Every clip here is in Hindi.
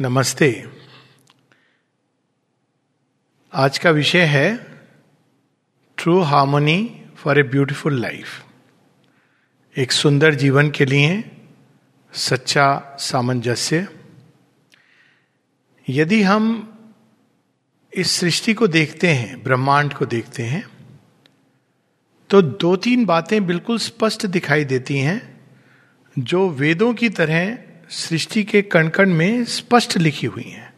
नमस्ते। आज का विषय है true harmony for a beautiful life एक सुंदर जीवन के लिए सच्चा सामंजस्य। यदि हम इस सृष्टि को देखते हैं, ब्रह्मांड को देखते हैं तो दो तीन बातें बिल्कुल स्पष्ट दिखाई देती हैं, जो वेदों की तरह सृष्टि के कण कण में स्पष्ट लिखी हुई हैं।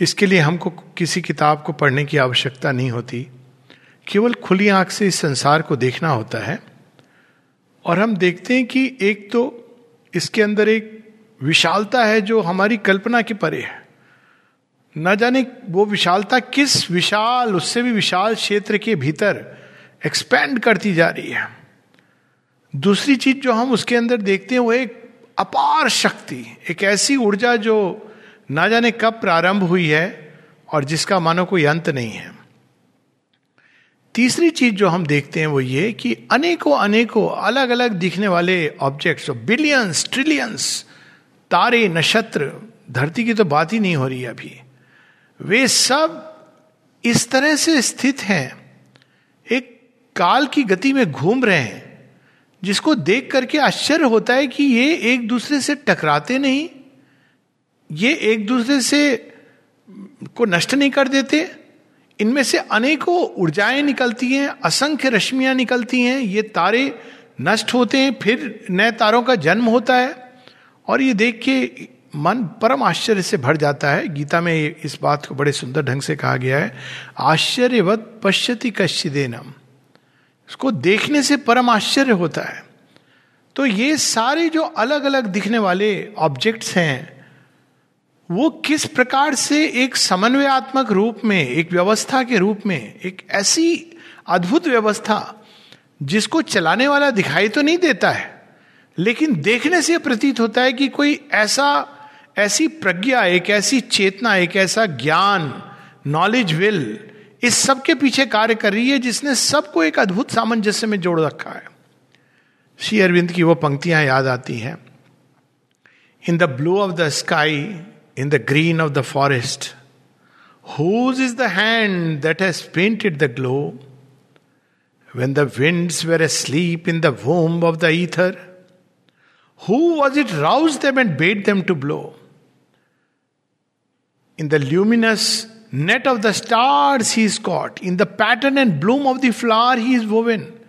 इसके लिए हमको किसी किताब को पढ़ने की आवश्यकता नहीं होती। केवल खुली आँख से इस संसार को देखना होता है। और हम देखते हैं कि एक तो इसके अंदर एक विशालता है जो हमारी कल्पना के परे है। न जाने वो विशालता किस विशाल, उससे भी विशाल क्षेत्र के भीतर एक्सपेंड करती जा रही है। दूसरी चीज़ जो हम उसके अंदर देखते हैं, वो एक अपार शक्ति, एक ऐसी ऊर्जा जो ना जाने कब प्रारंभ हुई है और जिसका मानो कोई अंत नहीं है। तीसरी चीज़ जो हम देखते हैं वो ये कि अनेकों अनेकों अलग अलग दिखने वाले ऑब्जेक्ट्स बिलियंस ट्रिलियंस तारे, नक्षत्र, धरती की तो बात ही नहीं हो रही अभी। वे सब इस तरह से स्थित हैं, एक काल की गति में घूम रहे हैं। जिसको देख करके आश्चर्य होता है कि ये एक दूसरे से टकराते नहीं, ये एक दूसरे से को नष्ट नहीं कर देते। इनमें से अनेकों ऊर्जाएँ निकलती हैं, असंख्य रश्मियाँ निकलती हैं, ये तारे नष्ट होते हैं, फिर नए तारों का जन्म होता है। और ये देख के मन परम आश्चर्य से भर जाता है। गीता में इस बात को बड़े सुंदर ढंग से कहा गया है, आश्चर्यवत पश्यति कश्चिदेनम। उसको देखने से परम आश्चर्य होता है। तो ये सारे जो अलग अलग दिखने वाले ऑब्जेक्ट्स हैं, वो किस प्रकार से एक समन्वयात्मक रूप में, एक व्यवस्था के रूप में, एक ऐसी अद्भुत व्यवस्था जिसको चलाने वाला दिखाई तो नहीं देता है, लेकिन देखने से प्रतीत होता है कि कोई ऐसा, ऐसी प्रज्ञा, एक ऐसी चेतना, एक ऐसा ज्ञान नॉलेज विल इस सब के पीछे कार्य कर रही है जिसने सबको एक अद्भुत सामंजस्य में जोड़ रखा है। श्री अरविंद की वो पंक्तियाँ याद आती हैं। In the blue of the sky in the green of the forest whose is the hand that has painted the glow when the winds were asleep in the womb of the ether who was it rouse them and bade them to blow in the luminous net of the stars he is caught, in the pattern and bloom of the flower he is woven,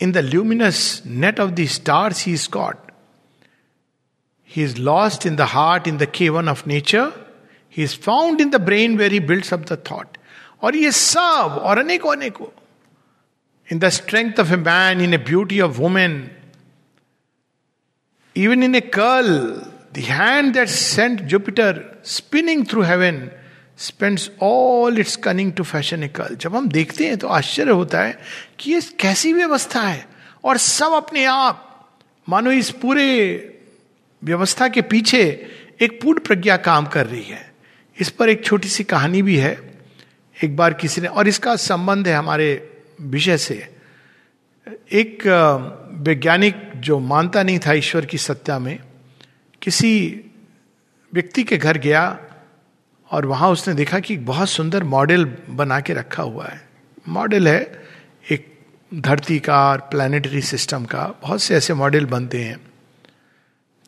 in the luminous net of the stars he is caught. He is lost in the heart, in the cavern of nature. He is found in the brain where he builds up the thought. और ये सब और अनेकों अनेकों in the strength of a man, in a beauty of woman, even in a curl, the hand that sent Jupiter spinning through heaven spends all its cunning to fashion a कल जब हम देखते हैं तो आश्चर्य होता है कि ये कैसी व्यवस्था है। और सब अपने आप, मानो इस पूरे व्यवस्था के पीछे एक पूर्ण प्रज्ञा काम कर रही है। इस पर एक छोटी सी कहानी भी है, एक बार किसी ने। और इसका संबंध है हमारे विषय से। एक वैज्ञानिक जो मानता नहीं था ईश्वर की सत्ता में, किसी व्यक्ति के घर गया और वहाँ उसने देखा कि बहुत सुंदर मॉडल बना के रखा हुआ है। मॉडल है एक धरती का और प्लानिटरी सिस्टम का। बहुत से ऐसे मॉडल बनते हैं।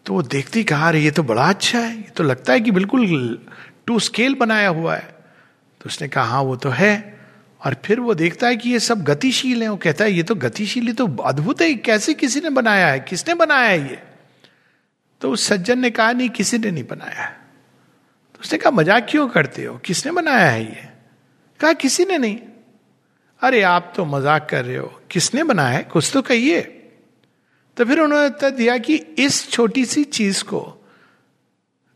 तो वो देखती कहा रही ये तो बड़ा अच्छा है। ये तो लगता है कि बिल्कुल टू स्केल बनाया हुआ है। तो उसने कहा हाँ वो तो है। और फिर वो देखता है कि ये सब गतिशील है। वो कहता है, ये तो गतिशील तो अद्भुत है। कैसे किसी ने बनाया है? किसने बनाया है ये? तो उस सज्जन ने कहा, नहीं, किसी ने नहीं बनाया है। उसने कहा, मज़ाक क्यों करते हो? किसने बनाया है ये? कहा, किसी ने नहीं. अरे, आप तो मज़ाक कर रहे हो। किसने बनाया है? कुछ तो कहिए। तो फिर उन्होंने उत्तर दिया कि इस छोटी सी चीज़ को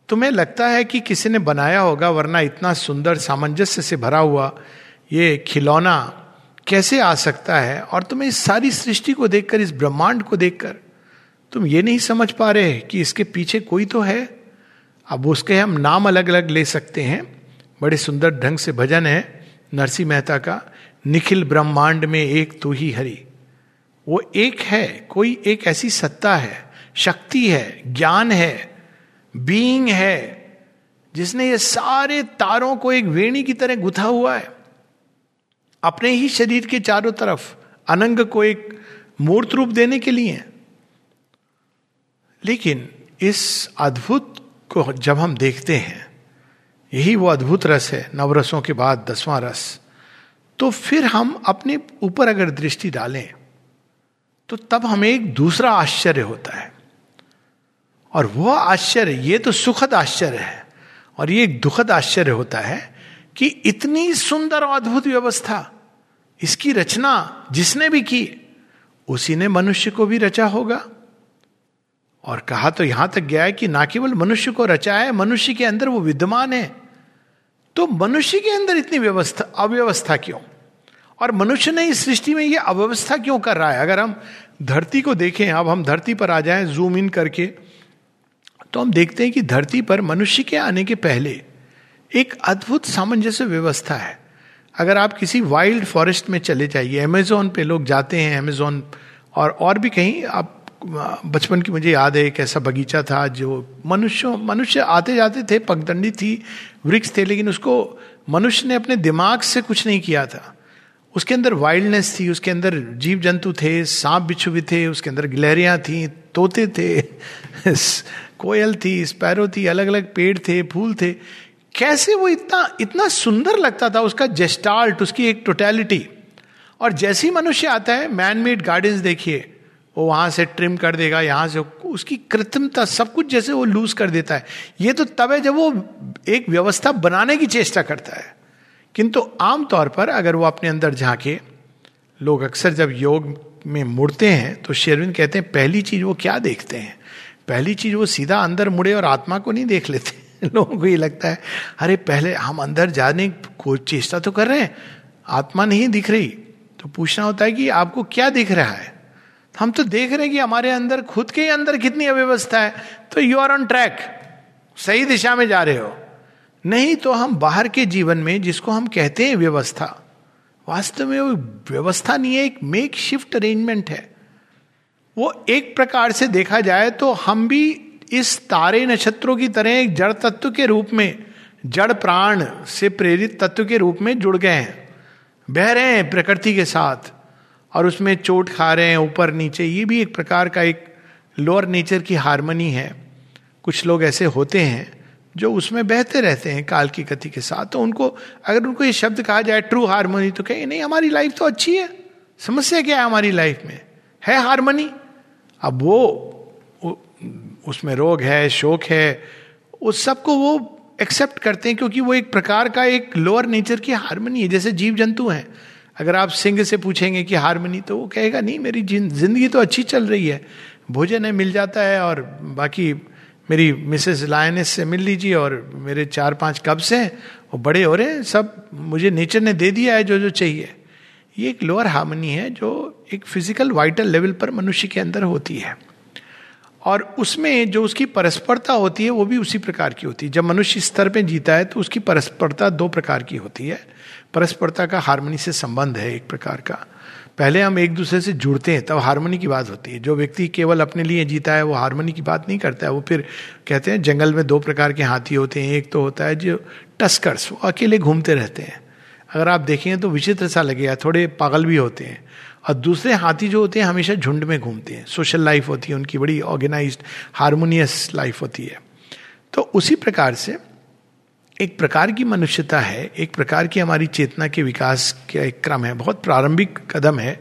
तुम्हें लगता है कि किसी ने बनाया होगा, वरना इतना सुंदर, सामंजस्य से भरा हुआ ये खिलौना कैसे आ सकता है? और तुम्हें इस सारी सृष्टि को देखकर, इस ब्रह्मांड को देखकर तुम ये नहीं समझ पा रहे कि इसके पीछे कोई तो है? अब उसके हम नाम अलग अलग ले सकते हैं। बड़े सुंदर ढंग से भजन है नरसिंह मेहता का, निखिल ब्रह्मांड में एक तू ही हरि। वो एक है, कोई एक ऐसी सत्ता है, शक्ति है, ज्ञान है बीइंग है, जिसने ये सारे तारों को एक वेणी की तरह गुथा हुआ है। अपने ही शरीर के चारों तरफ़ अनंग को एक मूर्त रूप देने के लिए। लेकिन इस अद्भुत को जब हम देखते हैं, यही वो अद्भुत रस है नवरसों के बाद दसवां रस तो फिर हम अपने ऊपर अगर दृष्टि डालें तो तब हमें एक दूसरा आश्चर्य होता है। और वह आश्चर्य, ये तो सुखद आश्चर्य है, और ये एक दुखद आश्चर्य होता है कि इतनी सुंदर और अद्भुत व्यवस्था, इसकी रचना जिसने भी की, उसी ने मनुष्य को भी रचा होगा। और कहा तो यहाँ तक गया है कि ना केवल मनुष्य को रचा है, मनुष्य के अंदर वो विद्यमान है। तो मनुष्य के अंदर इतनी व्यवस्था, अव्यवस्था क्यों? और मनुष्य ने इस सृष्टि में ये अव्यवस्था क्यों कर रहा है? अगर हम धरती को देखें, अब हम धरती पर आ जाएँ जूम इन करके तो हम देखते हैं कि धरती पर मनुष्य के आने के पहले एक अद्भुत सामंजस्य व्यवस्था है। अगर आप किसी वाइल्ड फॉरेस्ट में चले जाइए अमेजोन पे लोग जाते हैं अमेजोन और और भी कहीं आप बचपन की मुझे याद है एक ऐसा बगीचा था जो मनुष्य मनुष्य आते जाते थे पगदंडी थी, वृक्ष थे, लेकिन उसको मनुष्य ने अपने दिमाग से कुछ नहीं किया था। उसके अंदर वाइल्डनेस थी, उसके अंदर जीव जंतु थे, सांप बिच्छू भी थे, उसके अंदर गिलहरियाँ थी, तोते थे, कोयल थी स्पैरो थी अलग अलग पेड़ थे, फूल थे। कैसे वो इतना इतना सुंदर लगता था, उसका जेस्टाल्ट उसकी एक टोटैलिटी और जैसे ही मनुष्य आता है मैन मेड गार्डन्स देखिए वो वहाँ से ट्रिम कर देगा, यहाँ से उसकी कृत्रिमता सब कुछ जैसे वो लूज कर देता है। ये तो तब है जब वो एक व्यवस्था बनाने की चेष्टा करता है। किंतु आमतौर पर अगर वो अपने अंदर झांके, लोग अक्सर जब योग में मुड़ते हैं तो शेरविंद कहते हैं, पहली चीज़ वो क्या देखते हैं? पहली चीज़ वो सीधा अंदर मुड़े और आत्मा को नहीं देख लेते। लोगों को ये लगता है, अरे, पहले हम अंदर जाने को चेष्टा तो कर रहे हैं, आत्मा नहीं दिख रही। तो पूछना होता है कि आपको क्या दिख रहा है? हम तो देख रहे हैं कि हमारे अंदर, खुद के अंदर कितनी अव्यवस्था है। तो यू आर ऑन ट्रैक सही दिशा में जा रहे हो। नहीं तो हम बाहर के जीवन में, जिसको हम कहते हैं व्यवस्था, वास्तव में वो व्यवस्था नहीं है, एक मेक शिफ्ट अरेंजमेंट है। वो एक प्रकार से देखा जाए तो हम भी इस तारे नक्षत्रों की तरह एक जड़ तत्व के रूप में, जड़ प्राण से प्रेरित तत्व के रूप में जुड़ गए हैं। बह रहे हैं प्रकृति के साथ। और उसमें चोट खा रहे हैं ऊपर नीचे, ये भी एक प्रकार का एक लोअर नेचर की हारमोनी है। कुछ लोग ऐसे होते हैं जो उसमें बहते रहते हैं काल की गति के साथ। तो उनको, अगर उनको ये शब्द कहा जाए ट्रू हारमोनी तो कहें नहीं, हमारी लाइफ तो अच्छी है। समस्या क्या है हमारी लाइफ में? है हारमोनी अब वो उसमें रोग है, शोक है, उस सबको वो एक्सेप्ट करते हैं क्योंकि वो एक प्रकार का एक लोअर नेचर की हारमोनी है। जैसे जीव जंतु हैं अगर आप सिंह से पूछेंगे कि हारमोनी तो वो कहेगा, नहीं, मेरी ज़िंदगी तो अच्छी चल रही है। भोजन है, मिल जाता है और बाकी मेरी मिसेस लायनेस से मिल लीजिए और मेरे चार पाँच कब्स हैं, वो बड़े हो रहे हैं, सब मुझे नेचर ने दे दिया है जो जो चाहिए। ये एक लोअर हार्मनी है जो एक फ़िज़िकल वाइटल लेवल पर मनुष्य के अंदर होती है। और उसमें जो उसकी परस्परता होती है, वो भी उसी प्रकार की होती है। जब मनुष्य स्तर पे जीता है तो उसकी परस्परता दो प्रकार की होती है। परस्परता का हारमोनी से संबंध है एक प्रकार का। पहले हम एक दूसरे से जुड़ते हैं, तब हारमोनी की बात होती है। जो व्यक्ति केवल अपने लिए जीता है, वो हारमोनी की बात नहीं करता है। वो फिर कहते हैं, जंगल में दो प्रकार के हाथी होते हैं, एक तो होता है जो टस्कर्स वो अकेले घूमते रहते हैं। अगर आप देखें तो विचित्र सा लगेगा, थोड़े पागल भी होते हैं। और दूसरे हाथी जो होते हैं, हमेशा झुंड में घूमते हैं। सोशल लाइफ होती है, उनकी बड़ी ऑर्गेनाइज हारमोनियस लाइफ होती है। तो उसी प्रकार से एक प्रकार की मनुष्यता है, एक प्रकार की हमारी चेतना के विकास का एक क्रम है, बहुत प्रारंभिक कदम है,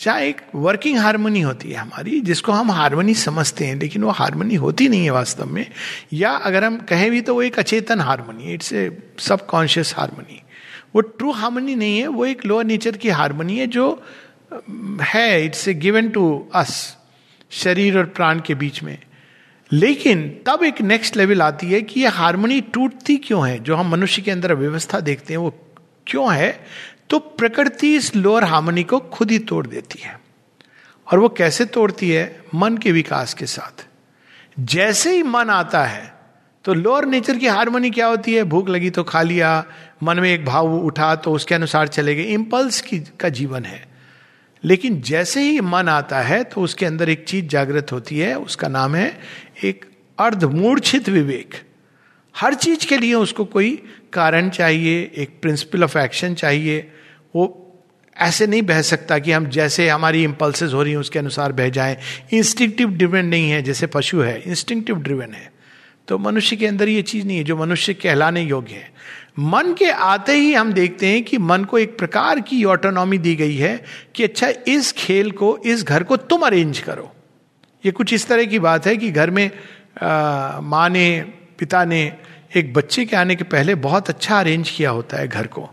जहाँ एक वर्किंग हारमोनी होती है हमारी, जिसको हम हारमोनी समझते हैं, लेकिन वो हारमोनी होती नहीं है वास्तव में, या अगर हम कहें भी तो वो एक अचेतन harmony it's a subconscious harmony वो ट्रू हारमोनी नहीं है, वो एक लोअर नेचर की हारमोनी है जो है it's a given to us शरीर और प्राण के बीच में। लेकिन तब एक नेक्स्ट लेवल आती है कि ये हारमोनी टूटती क्यों है? जो हम मनुष्य के अंदर व्यवस्था देखते हैं, वो क्यों है? तो प्रकृति इस लोअर हारमोनी को खुद ही तोड़ देती है। और वो कैसे तोड़ती है? मन के विकास के साथ। जैसे ही मन आता है तो लोअर नेचर की हारमोनी क्या होती है? भूख लगी तो खा लिया, मन में एक भाव उठा तो उसके अनुसार चले गए। इम्पल्स की, का जीवन है। लेकिन जैसे ही मन आता है तो उसके अंदर एक चीज़ जागृत होती है, उसका नाम है एक अर्धमूर्छित विवेक। हर चीज़ के लिए उसको कोई कारण चाहिए, एक प्रिंसिपल ऑफ़ एक्शन चाहिए। वो ऐसे नहीं बह सकता कि हम जैसे हमारी इंपल्सेस हो रही हैं, उसके अनुसार बह जाएँ। इंस्टिंक्टिव ड्रिवन नहीं है, जैसे पशु है। इंस्टिंक्टिव ड्रिवन है। तो मनुष्य के अंदर ये चीज़ नहीं है, जो मनुष्य कहलाने योग्य है। मन के आते ही हम देखते हैं कि मन को एक प्रकार की ऑटोनॉमी दी गई है कि अच्छा इस खेल को, इस घर को तुम अरेंज करो। ये कुछ इस तरह की बात है कि घर में माँ ने, पिता ने एक बच्चे के आने के पहले बहुत अच्छा अरेंज किया होता है घर को।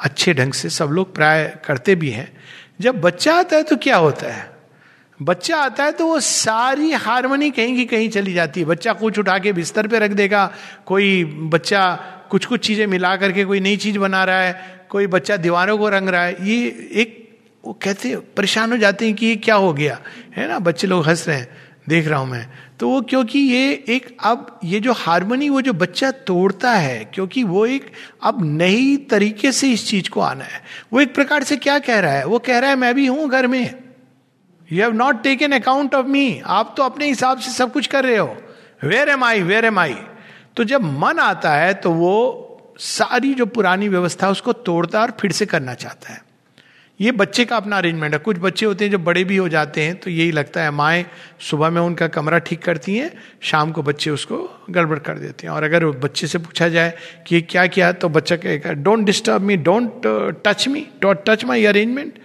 अच्छे ढंग से सब लोग प्राय करते भी हैं। जब बच्चा आता है तो क्या होता है? बच्चा आता है तो वो सारी हारमोनी कहीं की कहीं चली जाती है। बच्चा कुछ उठा के बिस्तर पे रख देगा, कोई बच्चा कुछ कुछ चीज़ें मिला करके कोई नई चीज़ बना रहा है, कोई बच्चा दीवारों को रंग रहा है, ये एक वो कहते परेशान हो जाते हैं कि ये क्या हो गया? है ना? बच्चे लोग हंस रहे हैं, देख रहा हूँ मैं। तो वो क्योंकि ये एक अब ये जो हारमोनी, वो जो बच्चा तोड़ता है, क्योंकि वो एक अब नई तरीके से इस चीज़ को आना है। वो एक प्रकार से क्या कह रहा है? वो कह रहा है, मैं भी हूँ घर में। You have not taken account of me आप तो अपने हिसाब से सब कुछ कर रहे हो। Where am I where am I तो जब मन आता है तो वो सारी जो पुरानी व्यवस्था, उसको तोड़ता और फिर से करना चाहता है। ये बच्चे का अपना अरेंजमेंट है। कुछ बच्चे होते हैं जो बड़े भी हो जाते हैं तो यही लगता है, माएँ सुबह में उनका कमरा ठीक करती हैं, शाम को बच्चे उसको गड़बड़ कर देते हैं। और अगर बच्चे से पूछा जाए कि क्या किया तो बच्चा कहेगा don't disturb me don't touch me don't touch my arrangement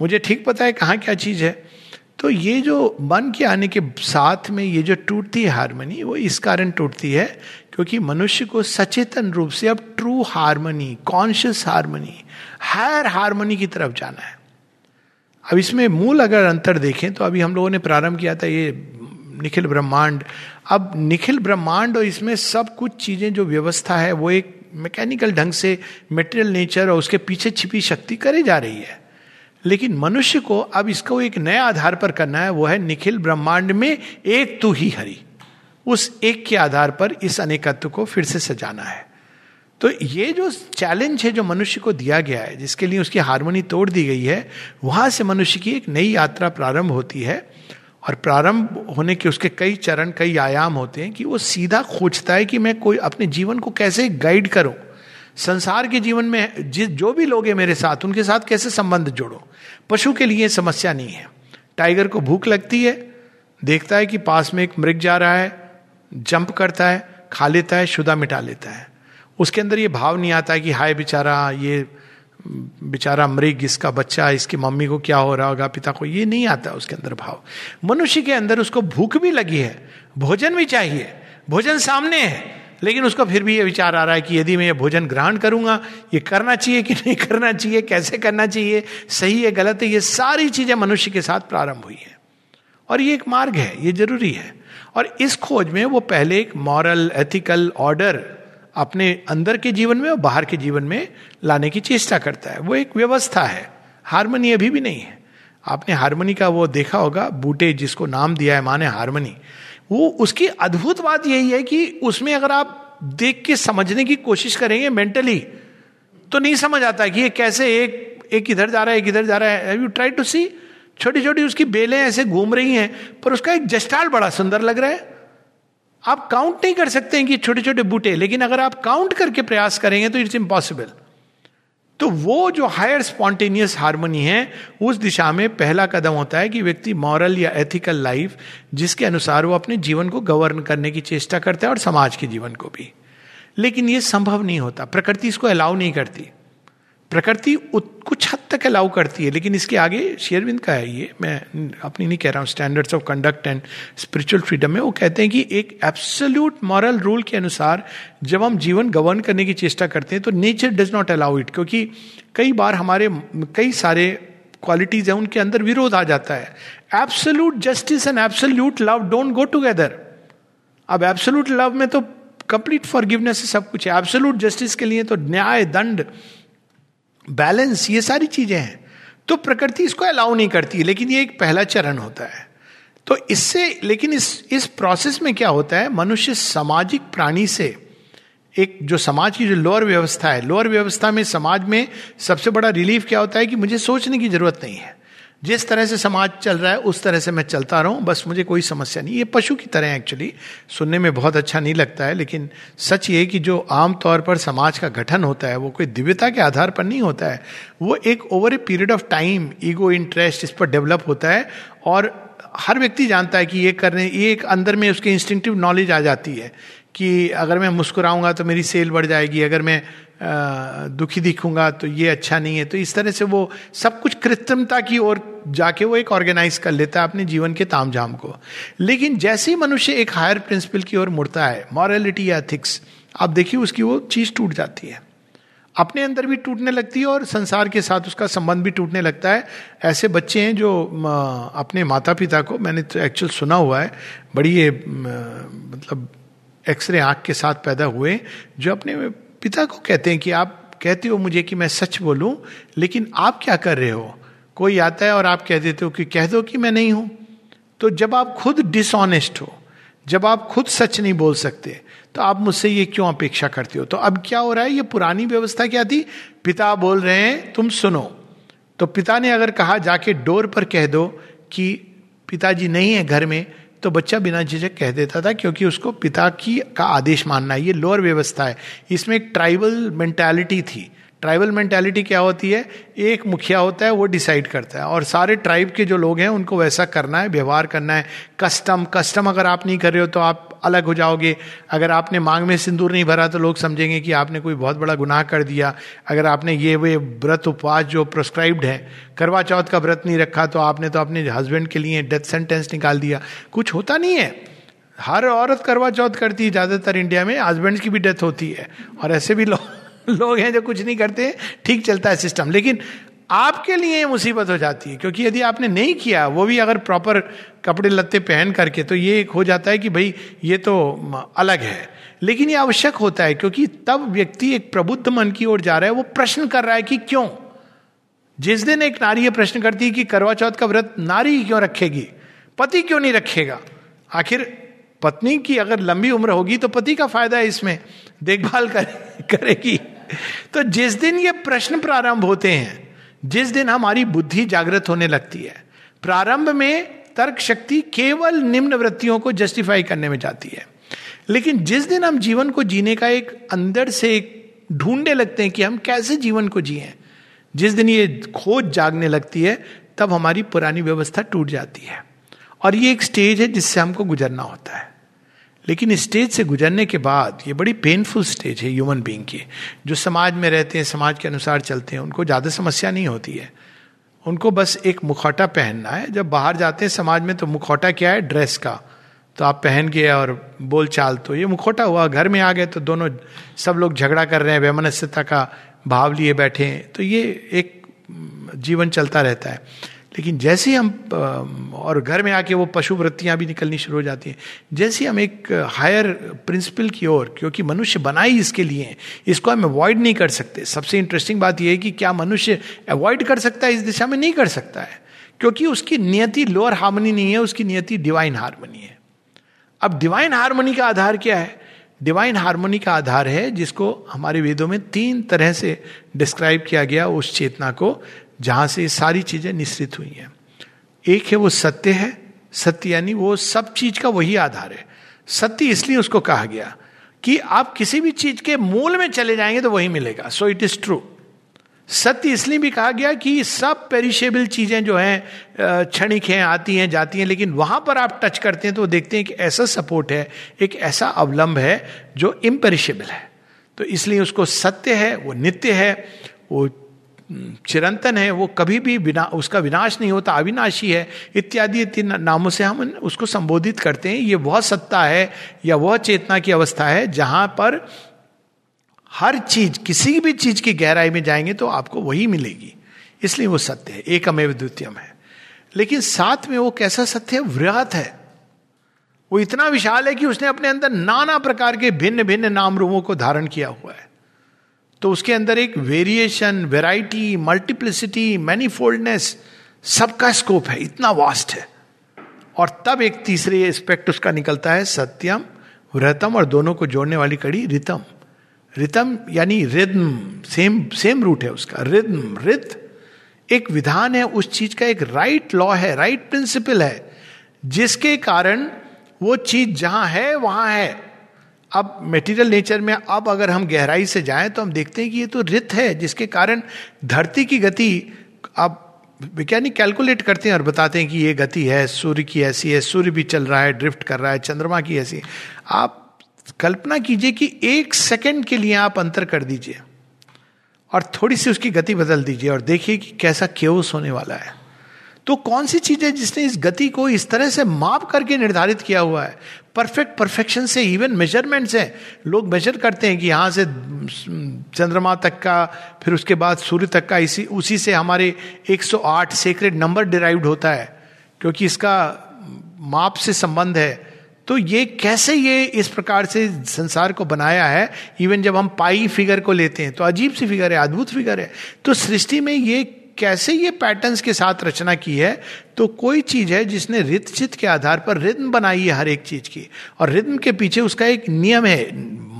मुझे ठीक पता है कहाँ क्या चीज़ है। तो ये जो मन के आने के साथ में ये जो टूटती है हारमोनी वो इस कारण टूटती है, क्योंकि मनुष्य को सचेतन रूप से अब true harmony conscious harmony higher harmony की तरफ़ जाना है। अब इसमें मूल अगर अंतर देखें तो अभी हम लोगों ने प्रारंभ किया था ये निखिल ब्रह्मांड। अब निखिल ब्रह्मांड और इसमें सब कुछ चीज़ें जो व्यवस्था है, वो एक मैकेनिकल ढंग से मेटेरियल नेचर और उसके पीछे छिपी शक्ति करे जा रही है। लेकिन मनुष्य को अब इसको एक नए आधार पर करना है, वो है निखिल ब्रह्मांड में एक तू ही हरि। उस एक के आधार पर इस अनेकत्व को फिर से सजाना है। तो ये जो चैलेंज है जो मनुष्य को दिया गया है, जिसके लिए उसकी हारमोनी तोड़ दी गई है, वहाँ से मनुष्य की एक नई यात्रा प्रारंभ होती है और प्रारंभ होने के उसके कई चरण, कई आयाम होते हैं कि वो सीधा खोजता है कि मैं कोई अपने जीवन को कैसे गाइड करूँ। संसार के जीवन में जिस, जो भी लोग हैं मेरे साथ, उनके साथ कैसे संबंध जोड़ो? पशु के लिए समस्या नहीं है। टाइगर को भूख लगती है, देखता है कि पास में एक मृग जा रहा है जंप करता है, खा लेता है, शुदा मिटा लेता है। उसके अंदर ये भाव नहीं आता कि हाय बेचारा, ये बेचारा मृग इसका बच्चा इसकी मम्मी को क्या हो रहा होगा, पिता को, ये नहीं आता उसके अंदर भाव। मनुष्य के अंदर उसको भूख भी लगी है, भोजन भी चाहिए, भोजन सामने है, लेकिन उसको फिर भी ये विचार आ रहा है कि यदि मैं ये भोजन ग्रहण करूँगा, ये करना चाहिए कि नहीं करना चाहिए, कैसे करना चाहिए, सही है, गलत है, ये सारी चीज़ें मनुष्य के साथ प्रारंभ हुई है। और ये एक मार्ग है, ये ज़रूरी है। और इस खोज में वो पहले एक मॉरल एथिकल ऑर्डर अपने अंदर के जीवन में और बाहर के जीवन में लाने की चेष्टा करता है। वो एक व्यवस्था है। हारमोनी अभी भी नहीं है। आपने हारमोनी का वो देखा होगा, बूटे जिसको नाम दिया है माने हारमोनी। वो उसकी अद्भुत बात यही है कि उसमें अगर आप देख के समझने की कोशिश करेंगे मेंटली तो नहीं समझ आता कि ये कैसे एक एक इधर जा रहा है, एक इधर जा रहा है। यू ट्राई टू सी छोटी छोटी उसकी बेलें ऐसे घूम रही हैं, पर उसका एक जस्टाल बड़ा सुंदर लग रहा है। आप काउंट नहीं कर सकते हैं कि छोटे छोटे बूटे, लेकिन अगर आप काउंट करके प्रयास करेंगे तो इट्स इम्पॉसिबल तो वो जो हायर स्पॉन्टेनियस हारमोनी है, उस दिशा में पहला कदम होता है कि व्यक्ति मॉरल या एथिकल लाइफ जिसके अनुसार वो अपने जीवन को गवर्न करने की चेष्टा करता है और समाज के जीवन को भी। लेकिन ये संभव नहीं होता। प्रकृति इसको अलाउ नहीं करती। प्रकृति कुछ हद तक अलाउ करती है, लेकिन इसके आगे शेयरविंद का है ये, मैं अपनी नहीं कह रहा हूँ standards of conduct and spiritual freedom में, वो कहते हैं कि एक एब्सोल्यूट मॉरल रूल के अनुसार जब हम जीवन गवर्न करने की चेष्टा करते हैं तो nature does not allow it क्योंकि कई बार हमारे, कई सारे क्वालिटीज हैं, उनके अंदर विरोध आ जाता है। Absolute justice and absolute love don't go together अब एब्सोल्यूट लव में तो कंप्लीट फॉरगिवनेस सब कुछ है। एब्सोल्यूट जस्टिस के लिए तो न्याय, दंड बैलेंस ये सारी चीज़ें हैं। तो प्रकृति इसको अलाउ नहीं करती, लेकिन ये एक पहला चरण होता है। तो इससे, लेकिन इस इस प्रोसेस में क्या होता है? मनुष्य सामाजिक प्राणी से एक, जो समाज की जो लोअर व्यवस्था है लोअर व्यवस्था में समाज में सबसे बड़ा रिलीफ क्या होता है कि मुझे सोचने की ज़रूरत नहीं है। जिस तरह से समाज चल रहा है, उस तरह से मैं चलता रहूँ बस मुझे कोई समस्या नहीं। ये पशु की तरह एक्चुअली सुनने में बहुत अच्छा नहीं लगता है, लेकिन सच ये कि जो आम तौर पर समाज का गठन होता है, वो कोई दिव्यता के आधार पर नहीं होता है। वो एक over a period of time ego interest इस पर डेवलप होता है और हर व्यक्ति जानता है कि ये करने ये एक अंदर में उसके इंस्टिंक्टिव नॉलेज आ जाती है कि अगर मैं मुस्कुराऊँगा तो मेरी सेल बढ़ जाएगी, अगर मैं दुखी दिखूँगा तो ये अच्छा नहीं है। तो इस तरह से वो सब कुछ कृत्रिमता की ओर जाके वो एक ऑर्गेनाइज कर लेता है अपने जीवन के तामझाम को। लेकिन जैसे ही मनुष्य एक हायर प्रिंसिपल की ओर मुड़ता है मॉरलिटी या एथिक्स आप देखिए उसकी वो चीज़ टूट जाती है। अपने अंदर भी टूटने लगती है और संसार के साथ उसका संबंध भी टूटने लगता है। ऐसे बच्चे हैं जो अपने माता पिता को, मैंने तो एक्चुअल सुना हुआ है, बड़ी ये मतलब एक्सरे आँख के साथ पैदा हुए, जो अपने पिता को कहते हैं कि आप कहते हो मुझे कि मैं सच बोलूँ, लेकिन आप क्या कर रहे हो? कोई आता है और आप कह देते हो कि कह दो कि मैं नहीं हूँ। तो जब आप खुद डिसऑनेस्ट हो, जब आप खुद सच नहीं बोल सकते तो आप मुझसे ये क्यों अपेक्षा करते हो? तो अब क्या हो रहा है? ये पुरानी व्यवस्था क्या थी? पिता बोल रहे हैं, तुम सुनो। तो पिता ने अगर कहा, जाके डोर पर कह दो कि पिताजी नहीं है घर में तो बच्चा बिना झिझक कह देता था क्योंकि उसको पिता की का आदेश मानना है, ये लोअर व्यवस्था है। इसमें एक ट्राइबल मेंटालिटी थी। ट्राइबल मेंटालिटी क्या होती है? एक मुखिया होता है, वो डिसाइड करता है। और सारे ट्राइब के जो लोग हैं, उनको वैसा करना है, व्यवहार करना है। कस्टम कस्टम अगर आप नहीं कर रहे हो तो आप अलग हो जाओगे। अगर आपने मांग में सिंदूर नहीं भरा तो लोग समझेंगे कि आपने कोई बहुत बड़ा गुनाह कर दिया। अगर आपने ये, वे व्रत उपवास जो प्रोस्क्राइब्ड है, करवा चौथ का व्रत नहीं रखा तो आपने तो अपने हस्बैंड के लिए डेथ सेंटेंस निकाल दिया। कुछ होता नहीं है। हर औरत करवा चौथ करती है, ज़्यादातर इंडिया में हस्बैंड की भी डेथ होती है। और ऐसे भी लोग लोग हैं जो कुछ नहीं करते, ठीक चलता है सिस्टम लेकिन आपके लिए मुसीबत हो जाती है क्योंकि यदि आपने नहीं किया वो भी अगर प्रॉपर कपड़े लत्ते पहन करके तो ये एक हो जाता है कि भाई ये तो अलग है। लेकिन ये आवश्यक होता है क्योंकि तब व्यक्ति एक प्रबुद्ध मन की ओर जा रहा है वो प्रश्न कर रहा है कि क्यों? जिस दिन एक नारी ये प्रश्न करती है कि करवा चौथ का व्रत नारी क्यों रखेगी? पति क्यों नहीं रखेगा? आखिर पत्नी की अगर लंबी उम्र होगी तो पति का फ़ायदा है इसमें देखभाल कर, करेगी। तो जिस दिन ये प्रश्न प्रारंभ होते हैं जिस दिन हमारी बुद्धि जागृत होने लगती है, प्रारंभ में तर्क शक्ति केवल निम्न वृत्तियों को जस्टिफाई करने में जाती है। लेकिन जिस दिन हम जीवन को जीने का एक अंदर से एक ढूँढने लगते हैं कि हम कैसे जीवन को जिए, जिस दिन ये खोज जागने लगती है, तब हमारी पुरानी व्यवस्था टूट जाती है। और ये एक स्टेज है जिससे हमको गुजरना होता है। लेकिन स्टेज से गुजरने के बाद ये बड़ी पेनफुल स्टेज है ह्यूमन बींग की। जो समाज में रहते हैं, समाज के अनुसार चलते हैं, उनको ज़्यादा समस्या नहीं होती है। उनको बस एक मुखौटा पहनना है। जब बाहर जाते हैं समाज में तो मुखौटा क्या है? ड्रेस का। तो आप पहन गए और बोल चाल तो ये मुखौटा हुआ। घर में आ गए तो दोनों सब लोग झगड़ा कर रहे हैं, वैमनस्यता का भाव लिए बैठे हैं। तो ये एक जीवन चलता रहता है। लेकिन जैसे हम और घर में आके वो पशु वृत्तियाँ भी निकलनी शुरू हो जाती हैं, जैसे हम एक हायर प्रिंसिपल की ओर, क्योंकि मनुष्य बना ही इसके लिए इसको हम अवॉइड नहीं कर सकते। सबसे इंटरेस्टिंग बात यह है कि क्या मनुष्य अवॉइड कर सकता है, इस दिशा में नहीं कर सकता है? क्योंकि उसकी नियति लोअर हार्मोनी नहीं है, उसकी नियति डिवाइन हार्मोनी है। अब डिवाइन हार्मोनी का आधार क्या है? डिवाइन हार्मोनी का आधार है जिसको हमारे वेदों में तीन तरह से डिस्क्राइब किया गया, उस चेतना को जहाँ से ये सारी चीज़ें निश्चित हुई हैं। एक है वो सत्य है। सत्य यानी वो सब चीज़ का वही आधार है। सत्य इसलिए उसको कहा गया कि आप किसी भी चीज़ के मूल में चले जाएँगे तो वही मिलेगा। सो इट इज़ ट्रू सत्य इसलिए भी कहा गया कि सब पेरिशेबल चीज़ें जो हैं क्षणिक हैं, आती हैं, जाती हैं, लेकिन वहाँ पर आप टच करते हैं तो देखते हैं कि ऐसा सपोर्ट है, एक ऐसा अवलंब है जो इम्पेरिशेबल है। तो इसलिए उसको सत्य है, वो नित्य है, वो चिरंतन है, वो कभी भी विना, उसका विनाश नहीं होता, अविनाशी है, इत्यादि तीन नामों से हम उसको संबोधित करते हैं। ये वह सत्ता है या वह चेतना की अवस्था है जहाँ पर हर चीज़, किसी भी चीज़ की गहराई में जाएँगे तो आपको वही मिलेगी। इसलिए वो सत्य है एक एकमेव द्वितीयम है। लेकिन साथ में वो कैसा सत्य है? वृहत है। वो इतना विशाल है कि उसने अपने अंदर नाना प्रकार के भिन्न भिन्न नाम रूपों को धारण किया हुआ है। तो उसके अंदर एक वेरिएशन वेराइटी मल्टीप्लिसिटी मैनीफोल्डनेस सबका स्कोप है, इतना वास्ट है। और तब एक तीसरे एस्पेक्ट उसका निकलता है सत्यम वृतम और दोनों को जोड़ने वाली कड़ी रितम रितम यानी रिद्म सेम सेम रूट है उसका रिद्म रित एक विधान है, उस चीज़ का एक राइट लॉ है राइट प्रिंसिपल है, जिसके कारण वो चीज़ जहाँ है, वहाँ है। अब मेटीरियल नेचर में अब अगर हम गहराई से जाएँ तो हम देखते हैं कि ये तो रित है, जिसके कारण धरती की गति अब वैज्ञानिक कैलकुलेट करते हैं और बताते हैं कि ये गति है, सूर्य की ऐसी है, सूर्य भी चल रहा है ड्रिफ्ट कर रहा है, चंद्रमा की ऐसी आप कल्पना कीजिए कि एक सेकंड के लिए आप अंतर कर दीजिए और थोड़ी सी उसकी गति बदल दीजिए और देखिए कि कैसा केवस होने वाला है। तो कौन सी चीज़ है जिसने इस गति को इस तरह से माप करके निर्धारित किया हुआ है? परफेक्ट परफेक्शन से इवन मेजरमेंट्स है। लोग मेजर करते हैं कि यहाँ से, चंद्रमा तक का, फिर उसके बाद सूर्य तक का, इसी, उसी से हमारे 108 सेक्रेट नंबर डिराइव्ड होता है, क्योंकि इसका माप से संबंध है। तो ये कैसे ये इस प्रकार से संसार को बनाया है? इवन जब हम पाई फिगर को लेते हैं तो अजीब सी फिगर है, अद्भुत फिगर है। तो सृष्टि में ये कैसे ये पैटर्न्स के साथ रचना की है तो कोई चीज़ है जिसने रित चित के आधार पर रिद्म बनाई है हर एक चीज़ की। और रिद्म के पीछे उसका एक नियम है,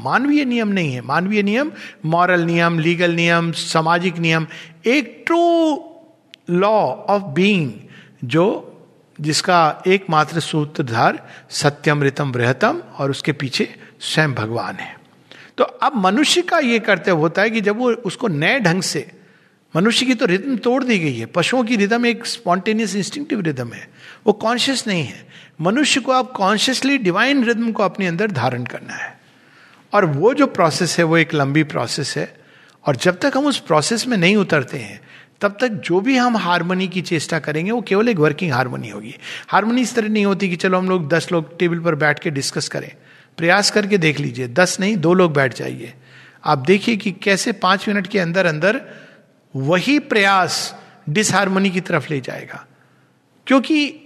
मानवीय नियम नहीं है। मानवीय नियम मॉरल नियम लीगल नियम, सामाजिक नियम, एक ट्रू लॉ ऑफ़ बीइंग जो जिसका एकमात्र सूत्रधार सत्यम सत्यमृतम बृहतम और उसके पीछे स्वयं भगवान है। तो अब मनुष्य का यह कर्तव्य होता है कि जब वो उसको नए ढंग से मनुष्य की तो रिदम तोड़ दी गई है। पशुओं की रिदम एक स्पॉन्टेनियस इंस्टिंक्टिव रिदम है। वो कॉन्शियस नहीं है। मनुष्य को आप कॉन्शियसली डिवाइन रिदम को अपने अंदर धारण करना है। और वो जो प्रोसेस है, वो एक लंबी प्रोसेस है। और जब तक हम उस प्रोसेस में नहीं उतरते हैं, तब तक जो भी हम हारमोनी की चेष्टा करेंगे, वो केवल एक वर्किंग हारमोनी होगी। हारमोनी इस तरह नहीं होती कि चलो हम लोग दस लोग टेबल पर बैठ के डिस्कस करें। प्रयास करके देख लीजिए। दस नहीं, दो लोग बैठ जाइए। आप देखिए कि कैसे पाँच मिनट के अंदर अंदर वही प्रयास डिसहारमोनी की तरफ़ ले जाएगा। क्योंकि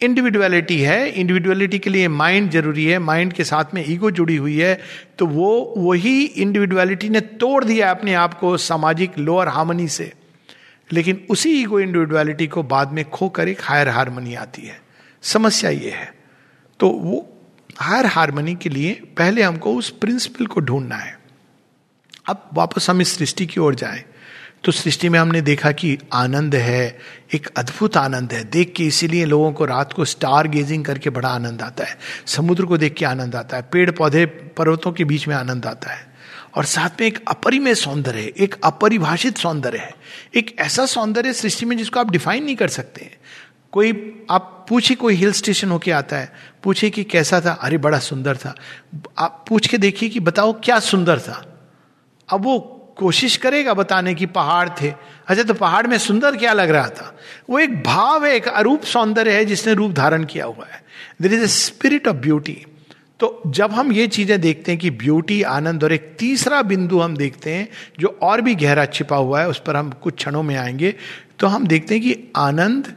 इंडिविजुअलिटी है इंडिविजुअलिटी के लिए माइंड ज़रूरी है माइंड के साथ में ईगो जुड़ी हुई है तो वो, वही इंडिविजुअलिटी ने तोड़ दिया अपने आप को सामाजिक लोअर हार्मनी से। लेकिन उसी ईगो इंडिविजुअलिटी को बाद में खोकर एक हायर हारमोनी आती है। समस्या ये है। तो वो हायर हारमोनी के लिए पहले हमको उस प्रिंसिपल को ढूंढना है। अब वापस हम इस सृष्टि की ओर जाएँ। तो सृष्टि में हमने देखा कि आनंद है, एक अद्भुत आनंद है। देख के इसीलिए लोगों को रात को स्टार गेजिंग करके बड़ा आनंद आता है। समुद्र को देख के आनंद आता है। पेड़ पौधे पर्वतों के बीच में आनंद आता है। और साथ में एक अपरिमेय सौंदर्य है, एक अपरिभाषित सौंदर्य है। एक ऐसा सौंदर्य सृष्टि में जिसको आप डिफाइन नहीं कर सकते कोई, आप पूछे कोई हिल स्टेशन होके आता है, पूछे कि कैसा था? अरे, बड़ा सुंदर था। आप पूछ के देखिए कि बताओ क्या सुंदर था। अब वो कोशिश करेगा बताने की, पहाड़ थे। अच्छा तो पहाड़ में सुंदर क्या लग रहा था? वो एक भाव है, एक अरूप सौंदर्य है जिसने रूप धारण किया हुआ है। There is a spirit of beauty तो जब हम ये चीज़ें देखते हैं कि ब्यूटी आनंद और एक तीसरा बिंदु हम देखते हैं, जो और भी गहरा छिपा हुआ है, उस पर हम कुछ क्षणों में आएँगे तो हम देखते हैं कि आनंद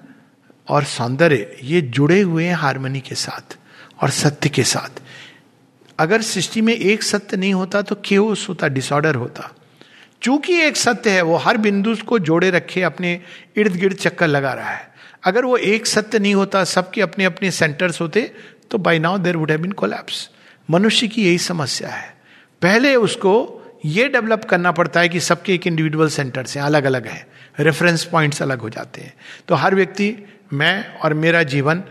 और सौंदर्य, ये जुड़े हुए हैं हारमोनी के साथ और सत्य के साथ। अगर सृष्टि में एक सत्य नहीं होता तो क्यों होता डिसऑर्डर होता। चूँकि एक सत्य है, वो हर बिंदु को जोड़े रखे, अपने इर्द गिर्द चक्कर लगा रहा है। अगर वो एक सत्य नहीं होता, सबके अपने अपने सेंटर्स होते तो by now there would have been collapse मनुष्य की यही समस्या है। पहले उसको ये डेवलप करना पड़ता है कि सबके एक इंडिविजुअल सेंटर्स हैं अलग अलग हैं। रेफरेंस पॉइंट्स अलग हो जाते हैं। तो हर व्यक्ति, मैं और मेरा जीवन,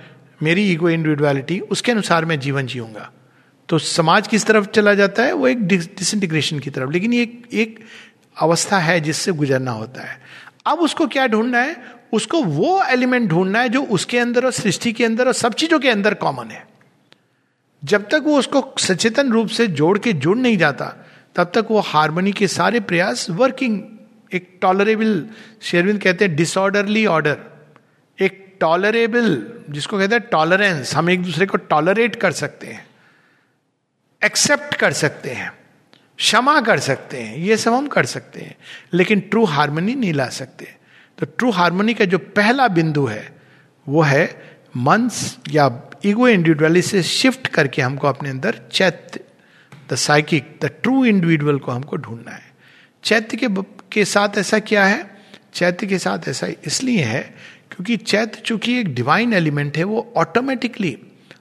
मेरी ईगो इंडिविजुअलिटी उसके अनुसार मैं जीवन जीऊँगा। तो समाज किस तरफ़ चला जाता है, वो एक डिसइंटीग्रेशन की तरफ़। लेकिन ये एक अवस्था है जिससे गुजरना होता है। अब उसको क्या ढूंढना है? उसको वो एलिमेंट ढूंढना है जो उसके अंदर और सृष्टि के अंदर और सब चीज़ों के अंदर कॉमन है। जब तक वो उसको सचेतन रूप से जोड़ के जुड़ नहीं जाता, तब तक वो हारमोनी के सारे प्रयास वर्किंग एक टॉलरेबल शेरविंद कहते हैं डिसऑर्डरली ऑर्डर एक टॉलरेबल जिसको कहते हैं टॉलरेंस हम एक दूसरे को टॉलरेट कर सकते हैं एक्सेप्ट कर सकते हैं। क्षमा कर सकते हैं, ये सब हम कर सकते हैं, लेकिन ट्रू हारमोनी नहीं ला सकते। तो ट्रू हारमोनी का जो पहला बिंदु है, वो है मंस या ईगो इंडिविजुअली से शिफ्ट करके हमको अपने अंदर चैत्य the psychic the true individual को हमको ढूंढना है। चैत्य के के साथ ऐसा क्या है? चैत्य के साथ ऐसा इसलिए है, क्योंकि चैत्य चूँकि एक डिवाइन एलिमेंट है, वो ऑटोमेटिकली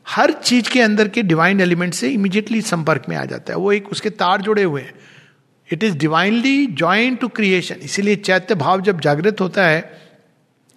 हर चीज़ के अंदर के डिवाइन एलिमेंट से इमीजिएटली संपर्क में आ जाता है। वो एक उसके तार जुड़े हुए हैं। It is divinely join to creation इसीलिए चैत्य भाव जब जागृत होता है,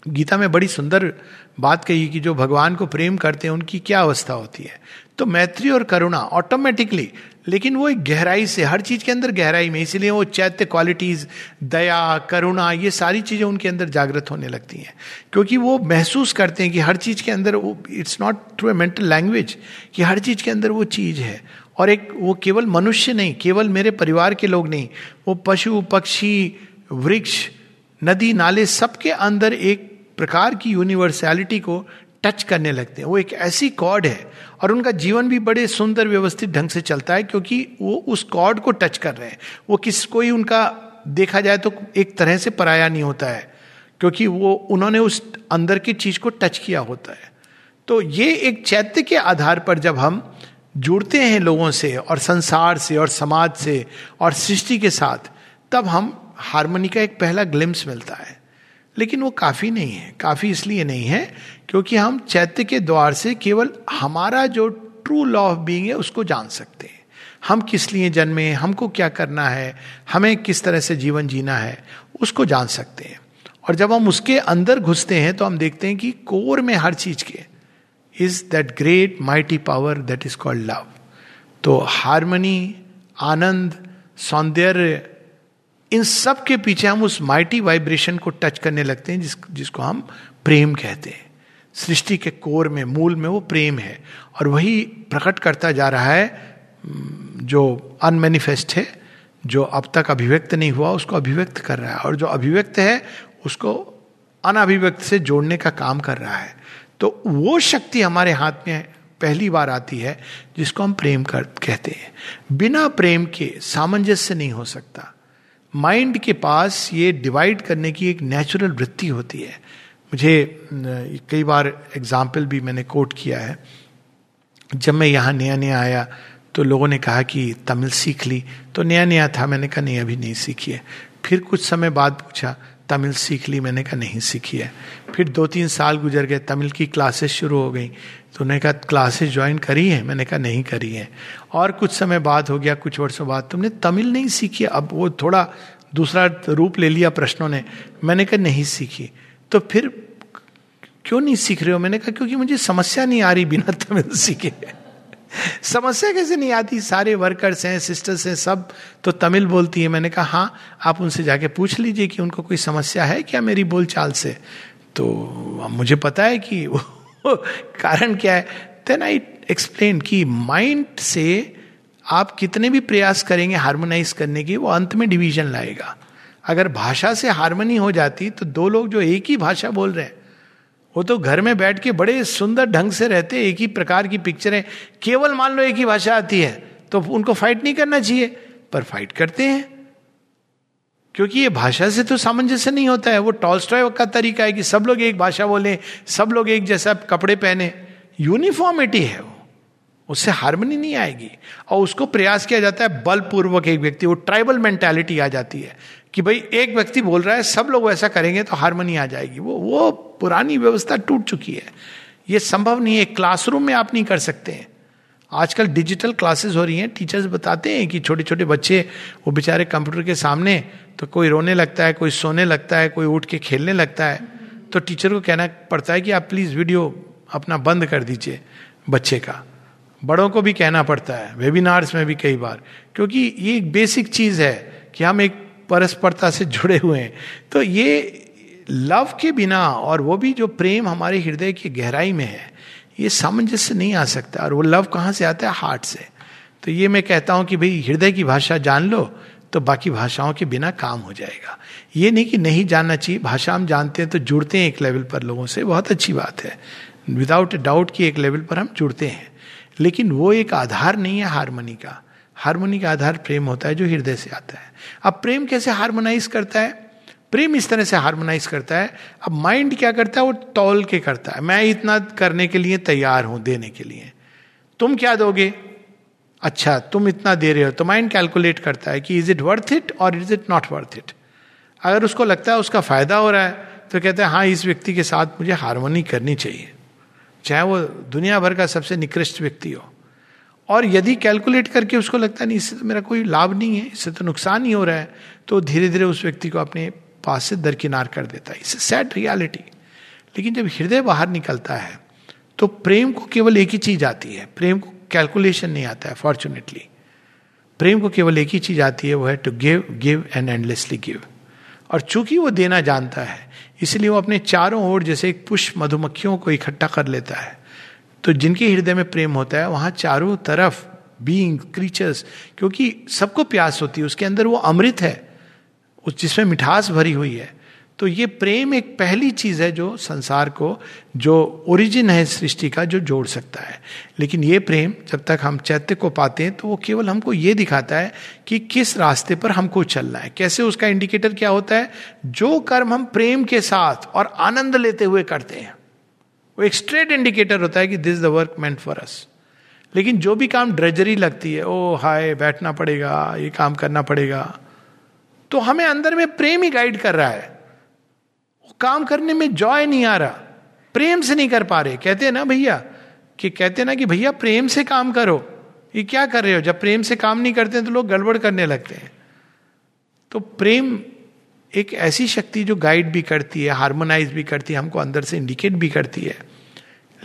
गीता में बड़ी सुंदर बात कही कि जो भगवान को प्रेम करते हैं, उनकी क्या अवस्था होती है? तो मैत्री और करुणा ऑटोमेटिकली लेकिन वो एक गहराई से, हर चीज़ के अंदर गहराई में, इसीलिए वो चैत्य क्वालिटीज दया, करुणा, ये सारी चीज़ें उनके अंदर जागृत होने लगती हैं। क्योंकि वो महसूस करते हैं कि हर चीज़ के अंदर वो it's not through a mental language कि हर चीज़ के अंदर वो चीज़ है। और एक, वो केवल मनुष्य नहीं, केवल मेरे परिवार के लोग नहीं, वो पशु, पक्षी, वृक्ष, नदी, नाले, सबके अंदर एक प्रकार की यूनिवर्सैलिटी को टच करने लगते हैं। वो एक ऐसी कॉर्ड है और उनका जीवन भी बड़े सुंदर व्यवस्थित ढंग से चलता है क्योंकि वो उस कॉर्ड को टच कर रहे हैं। वो किस कोई उनका देखा जाए तो एक तरह से पराया नहीं होता है, क्योंकि वो उन्होंने उस अंदर की चीज़ को टच किया होता है। तो ये एक चैत्य के आधार पर जब हम जुड़ते हैं लोगों से और संसार से और समाज से और सृष्टि के साथ, तब हम हारमोनी का एक पहला ग्लिम्स मिलता है। लेकिन वो काफ़ी नहीं है, काफ़ी इसलिए नहीं है क्योंकि हम चैत्य के द्वार से केवल हमारा जो ट्रू लॉ ऑफ़ बीइंग है, उसको जान सकते हैं। हम किस लिए जन्मे हमको क्या करना है, हमें किस तरह से जीवन जीना है, उसको जान सकते हैं। और जब हम उसके अंदर घुसते हैं तो हम देखते हैं कि कोर में हर चीज़ के is that great mighty power that is called love तो हारमनी आनंद, सौंदर्य इन सब के पीछे हम उस माइटी वाइब्रेशन को टच करने लगते हैं, जिस, जिसको हम प्रेम कहते हैं। सृष्टि के कोर में, मूल में वो प्रेम है। और वही प्रकट करता जा रहा है जो अनमेनिफेस्ट है, जो अब तक अभिव्यक्त नहीं हुआ, उसको अभिव्यक्त कर रहा है। और जो अभिव्यक्त है, उसको अनअभिव्यक्त से जोड़ने का काम कर रहा है। तो वो शक्ति हमारे हाथ में पहली बार आती है, जिसको हम प्रेम कर, कहते हैं। बिना प्रेम के सामंजस्य नहीं हो सकता। माइंड के पास ये डिवाइड करने की एक नेचुरल वृत्ति होती है। मुझे कई बार एग्ज़ाम्पल भी मैंने कोट किया है। जब मैं यहाँ नया नया आया तो लोगों ने कहा कि तमिल सीख ली। तो नया नया था, मैंने कहा, नहीं, अभी नहीं सीखी है। फिर कुछ समय बाद पूछा तमिल सीख ली, मैंने कहा, नहीं, सीखी है। फिर दो तीन साल गुजर गए, तमिल की क्लासेस शुरू हो गई। तो उन्होंने कहा, क्लासेस ज्वाइन करी है? मैंने कहा, नहीं करी है। और कुछ समय बाद हो गया, कुछ वर्षों बाद, तुमने तमिल नहीं सीखी, अब वो थोड़ा दूसरा रूप ले लिया प्रश्नों ने। मैंने कहा, नहीं सीखी। तो फिर क्यों नहीं सीख रहे हो? मैंने कहा, क्योंकि मुझे समस्या नहीं आ रही बिना तमिल सीखे। समस्या कैसे नहीं आती? सारे वर्कर्स हैं सिस्टर्स हैं, सब तो तमिल बोलती है। मैंने कहा हाँ आप उनसे जाके पूछ लीजिए कि उनको कोई समस्या है क्या मेरी बोलचाल से? तो मुझे पता है कि कारण क्या है। देन आई एक्सप्लेन कि माइंड से आप कितने भी प्रयास करेंगे हार्मोनाइज करने की, वो अंत में डिवीज़न लाएगा। अगर भाषा से हारमोनी हो जाती तो दो लोग जो एक ही भाषा बोल रहे हैं वो तो घर में बैठ के बड़े सुंदर ढंग से रहते, एक ही प्रकार की पिक्चरें केवल मान लो एक ही भाषा आती है तो उनको फाइट नहीं करना चाहिए। पर फाइट करते हैं। क्योंकि ये भाषा से तो सामंजस्य नहीं होता है। वो टॉलस्टॉय का तरीका है कि सब लोग एक भाषा बोले, सब लोग एक जैसा कपड़े पहने। यूनिफॉर्मिटी है वो। उससे हारमोनी नहीं आएगी। और उसको प्रयास किया जाता है बलपूर्वक एक व्यक्ति, वो ट्राइबल मेंटेलिटी आ जाती है। कि भाई एक व्यक्ति बोल रहा है, सब लोग ऐसा करेंगे तो हारमोनी आ जाएगी। वो वो पुरानी व्यवस्था टूट चुकी है। ये संभव नहीं है क्लासरूम में आप नहीं कर सकते हैं। आजकल डिजिटल क्लासेस हो रही हैं टीचर्स बताते हैं कि छोटे छोटे बच्चे, वो बेचारे कंप्यूटर के सामने तो कोई रोने लगता है, कोई सोने लगता है, कोई उठ के खेलने लगता है। तो टीचर को कहना पड़ता है कि आप प्लीज़ वीडियो अपना बंद कर दीजिए बच्चे का। बड़ों को भी कहना पड़ता है वेबिनार्स में भी कई बार। क्योंकि ये एक बेसिक चीज़ है कि हम एक परस्परता से जुड़े हुए हैं। तो ये लव के बिना और वो भी जो प्रेम हमारे हृदय की गहराई में है, ये सामंजस्य नहीं आ सकता। और वो लव कहाँ से आता है? हार्ट से। तो ये मैं कहता हूँ कि भाई, हृदय की भाषा जान लो तो बाकी भाषाओं के बिना काम हो जाएगा। ये नहीं कि नहीं जानना चाहिए, भाषा हम जानते हैं तो जुड़ते हैं एक लेवल पर लोगों से। बहुत अच्छी बात है। विदाउट डाउट कि एक लेवल पर हम जुड़ते हैं। लेकिन वो एक आधार नहीं है हारमोनी का। हारमोनी का आधार प्रेम होता है जो हृदय से आता है। अब प्रेम कैसे हारमोनाइज करता है? प्रेम इस तरह से हारमोनाइज करता है। अब माइंड क्या करता है? वो तौल के करता है। मैं इतना करने के लिए तैयार हूँ, देने के लिए। तुम क्या दोगे? अच्छा तुम इतना दे रहे हो। तो माइंड कैलकुलेट करता है कि इज़ इट वर्थ इट और is it not worth it अगर उसको लगता है उसका फ़ायदा हो रहा है तो कहते हैं हाँ इस व्यक्ति के साथ मुझे हारमोनी करनी चाहिए। चाहे वो दुनिया भर का सबसे निकृष्ट व्यक्ति हो। और यदि कैलकुलेट करके उसको लगता नहीं, इससे तो मेरा कोई लाभ नहीं है, इससे तो नुकसान ही हो रहा है तो धीरे धीरे उस व्यक्ति को अपने पास से दरकिनार कर देता है। इसे सैड रियलिटी लेकिन जब हृदय बाहर निकलता है तो प्रेम को केवल एक ही चीज़ आती है। प्रेम को कैलकुलेशन नहीं आता है फॉर्चुनेटली प्रेम को केवल एक ही चीज़ आती है, वो है to give give and endlessly give और चूँकि वो देना जानता है, इसलिए वो अपने चारों ओर जैसे एक पुष्प मधुमक्खियों को इकट्ठा कर लेता है। तो जिनके हृदय में प्रेम होता है, वहाँ चारों तरफ़ बींग क्रीचर्स क्योंकि सबको प्यास होती है, उसके अंदर वो अमृत है, उस जिसमें मिठास भरी हुई है। तो ये प्रेम एक पहली चीज़ है जो संसार को, जो ओरिजिन है सृष्टि का, जो जोड़ सकता है। लेकिन ये प्रेम, जब तक हम चैत्य को पाते हैं तो वो केवल हमको ये दिखाता है कि किस रास्ते पर हमको चलना है। कैसे उसका इंडिकेटर क्या होता है? जो कर्म हम प्रेम के साथ और आनंद लेते हुए करते हैं। वो एक स्ट्रेट इंडिकेटर होता है कि this the work meant for us लेकिन जो भी काम ड्रेजरी लगती है, ओ, हाय, बैठना पड़ेगा, ये काम करना पड़ेगा तो हमें अंदर में प्रेम ही गाइड कर रहा है। काम करने में जॉय नहीं आ रहा, प्रेम से नहीं कर पा रहे। कहते हैं ना भैया, कि कहते हैं ना कि भैया, प्रेम से काम करो। ये क्या कर रहे हो? जब प्रेम से काम नहीं करते तो लोग गड़बड़ करने लगते हैं। तो प्रेम एक ऐसी शक्ति जो गाइड भी करती है हार्मोनाइज भी करती है, हमको अंदर से इंडिकेट भी करती है।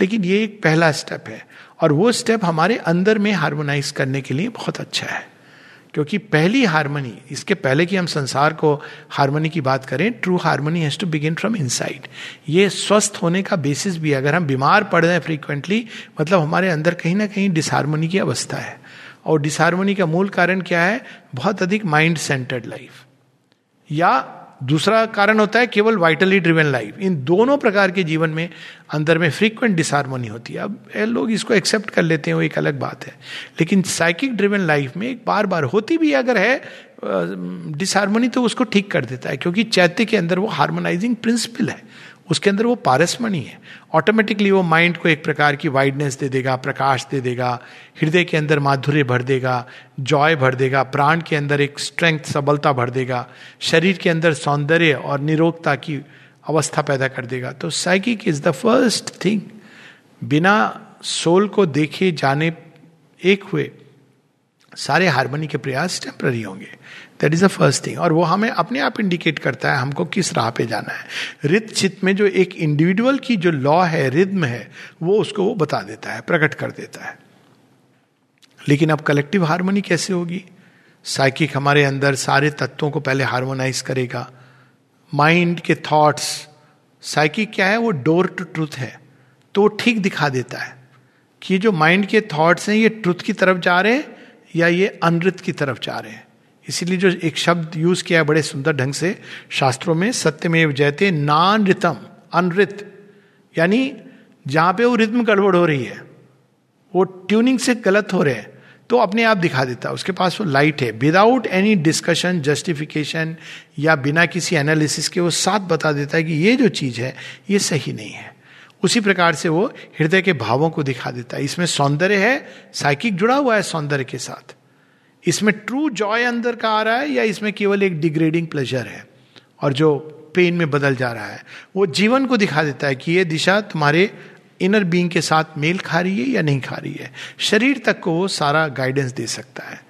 लेकिन ये एक पहला स्टेप है। और वो स्टेप हमारे अंदर में हार्मोनाइज करने के लिए बहुत अच्छा है। क्योंकि पहली हारमोनी इसके पहले कि हम संसार को हारमोनी की बात करें true harmony has to begin from inside ये स्वस्थ होने का बेसिस भी अगर हम बीमार पड़ रहे हैं फ्रीक्वेंटली मतलब हमारे अंदर कहीं ना कहीं डिसहारमोनी की अवस्था है। और डिसहारमोनी का मूल कारण क्या है? बहुत अधिक माइंड सेंटर्ड लाइफ या दूसरा कारण होता है केवल वाइटली ड्रिवन लाइफ इन दोनों प्रकार के जीवन में अंदर में फ्रीक्वेंट डिसहारमोनी होती है। अब लोग इसको एक्सेप्ट कर लेते हैं, वो एक अलग बात है। लेकिन साइकिक ड्रिवन लाइफ में एक बार बार होती भी अगर है डिसहारमोनी तो उसको ठीक कर देता है, क्योंकि चैत्य के अंदर वो हार्मोनाइजिंग प्रिंसिपल है। उसके अंदर वो पारसमणि है। ऑटोमेटिकली वो माइंड को एक प्रकार की वाइडनेस दे देगा, प्रकाश दे देगा, हृदय के अंदर माधुर्य भर देगा जॉय भर देगा, प्राण के अंदर एक स्ट्रेंथ सबलता भर देगा, शरीर के अंदर सौंदर्य और निरोगता की अवस्था पैदा कर देगा। तो psychic is the first thing बिना सोल को देखे जाने एक हुए सारे हारमोनी के प्रयास टेम्प्ररी होंगे। That is the first thing और वो हमें अपने आप इंडिकेट करता है हमको किस राह पे जाना है। रित चित्त में जो एक इंडिविजुअल की जो लॉ है रिद्म है, वो उसको वो बता देता है, प्रकट कर देता है। लेकिन अब कलेक्टिव हारमोनी कैसे होगी? साइकिक हमारे अंदर सारे तत्वों को पहले हारमोनाइज करेगा। माइंड के थॉट्स साइकिक क्या है? वो डोर टू ट्रूथ है। तो वो ठीक दिखा देता है कि जो माइंड के थॉट्स हैं, ये ट्रुथ की तरफ़ जा रहे हैं या ये अनृत की तरफ़ जा रहे हैं। इसीलिए जो एक शब्द यूज़ किया है बड़े सुंदर ढंग से, शास्त्रों में, सत्यमेव जयते नान रितम अनृत। यानी जहाँ पे वो रिद्म गड़बड़ हो रही है, वो ट्यूनिंग से गलत हो रहे हैं तो अपने आप दिखा देता है। उसके पास वो लाइट है। विदाउट एनी डिस्कशन जस्टिफिकेशन या बिना किसी एनालिसिस के वो साथ बता देता है कि ये जो चीज़ है, ये सही नहीं है। उसी प्रकार से वो हृदय के भावों को दिखा देता है। इसमें सौंदर्य है, साइकिक जुड़ा हुआ है सौंदर्य के साथ। इसमें ट्रू जॉय अंदर का आ रहा है या इसमें केवल एक डिग्रेडिंग प्लेजर है? और जो पेन में बदल जा रहा है, वो जीवन को दिखा देता है कि ये दिशा तुम्हारे इनर बीइंग के साथ मेल खा रही है या नहीं खा रही है। शरीर तक को वो सारा गाइडेंस दे सकता है।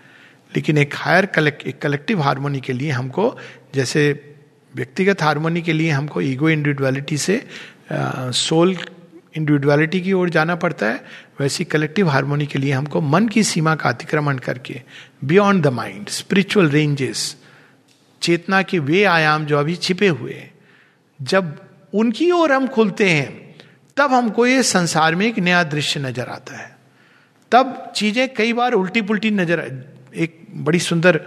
लेकिन एक हायर कलेक्ट एक कलेक्टिव हारमोनी के लिए हमको, जैसे व्यक्तिगत हारमोनी के लिए हमको ईगो इंडिविजुअलिटी से सोल इंडिविजुअलिटी की ओर जाना पड़ता है, वैसी कलेक्टिव हारमोनी के लिए हमको मन की सीमा का अतिक्रमण करके beyond the mind spiritual ranges चेतना के वे आयाम जो अभी छिपे हुए जब उनकी ओर हम खुलते हैं, तब हमको ये संसार में एक नया दृश्य नज़र आता है। तब चीज़ें कई बार उल्टी पुल्टी नज़र एक बड़ी सुंदर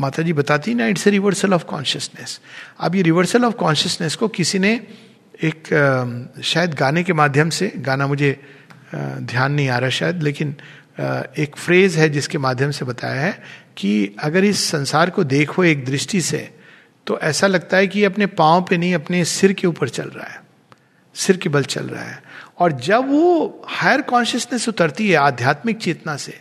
माता जी बताती ना it's a reversal of consciousness अब ये रिवर्सल ऑफ़ कॉन्शियसनेस को किसी ने एक शायद गाने के माध्यम से, गाना मुझे ध्यान नहीं आ रहा शायद, लेकिन एक फ्रेज है जिसके माध्यम से बताया है कि अगर इस संसार को देखो एक दृष्टि से तो ऐसा लगता है कि अपने पाँव पे नहीं, अपने सिर के ऊपर चल रहा है। सिर के बल चल रहा है। और जब वो हायर कॉन्शियसनेस उतरती है, आध्यात्मिक चेतना से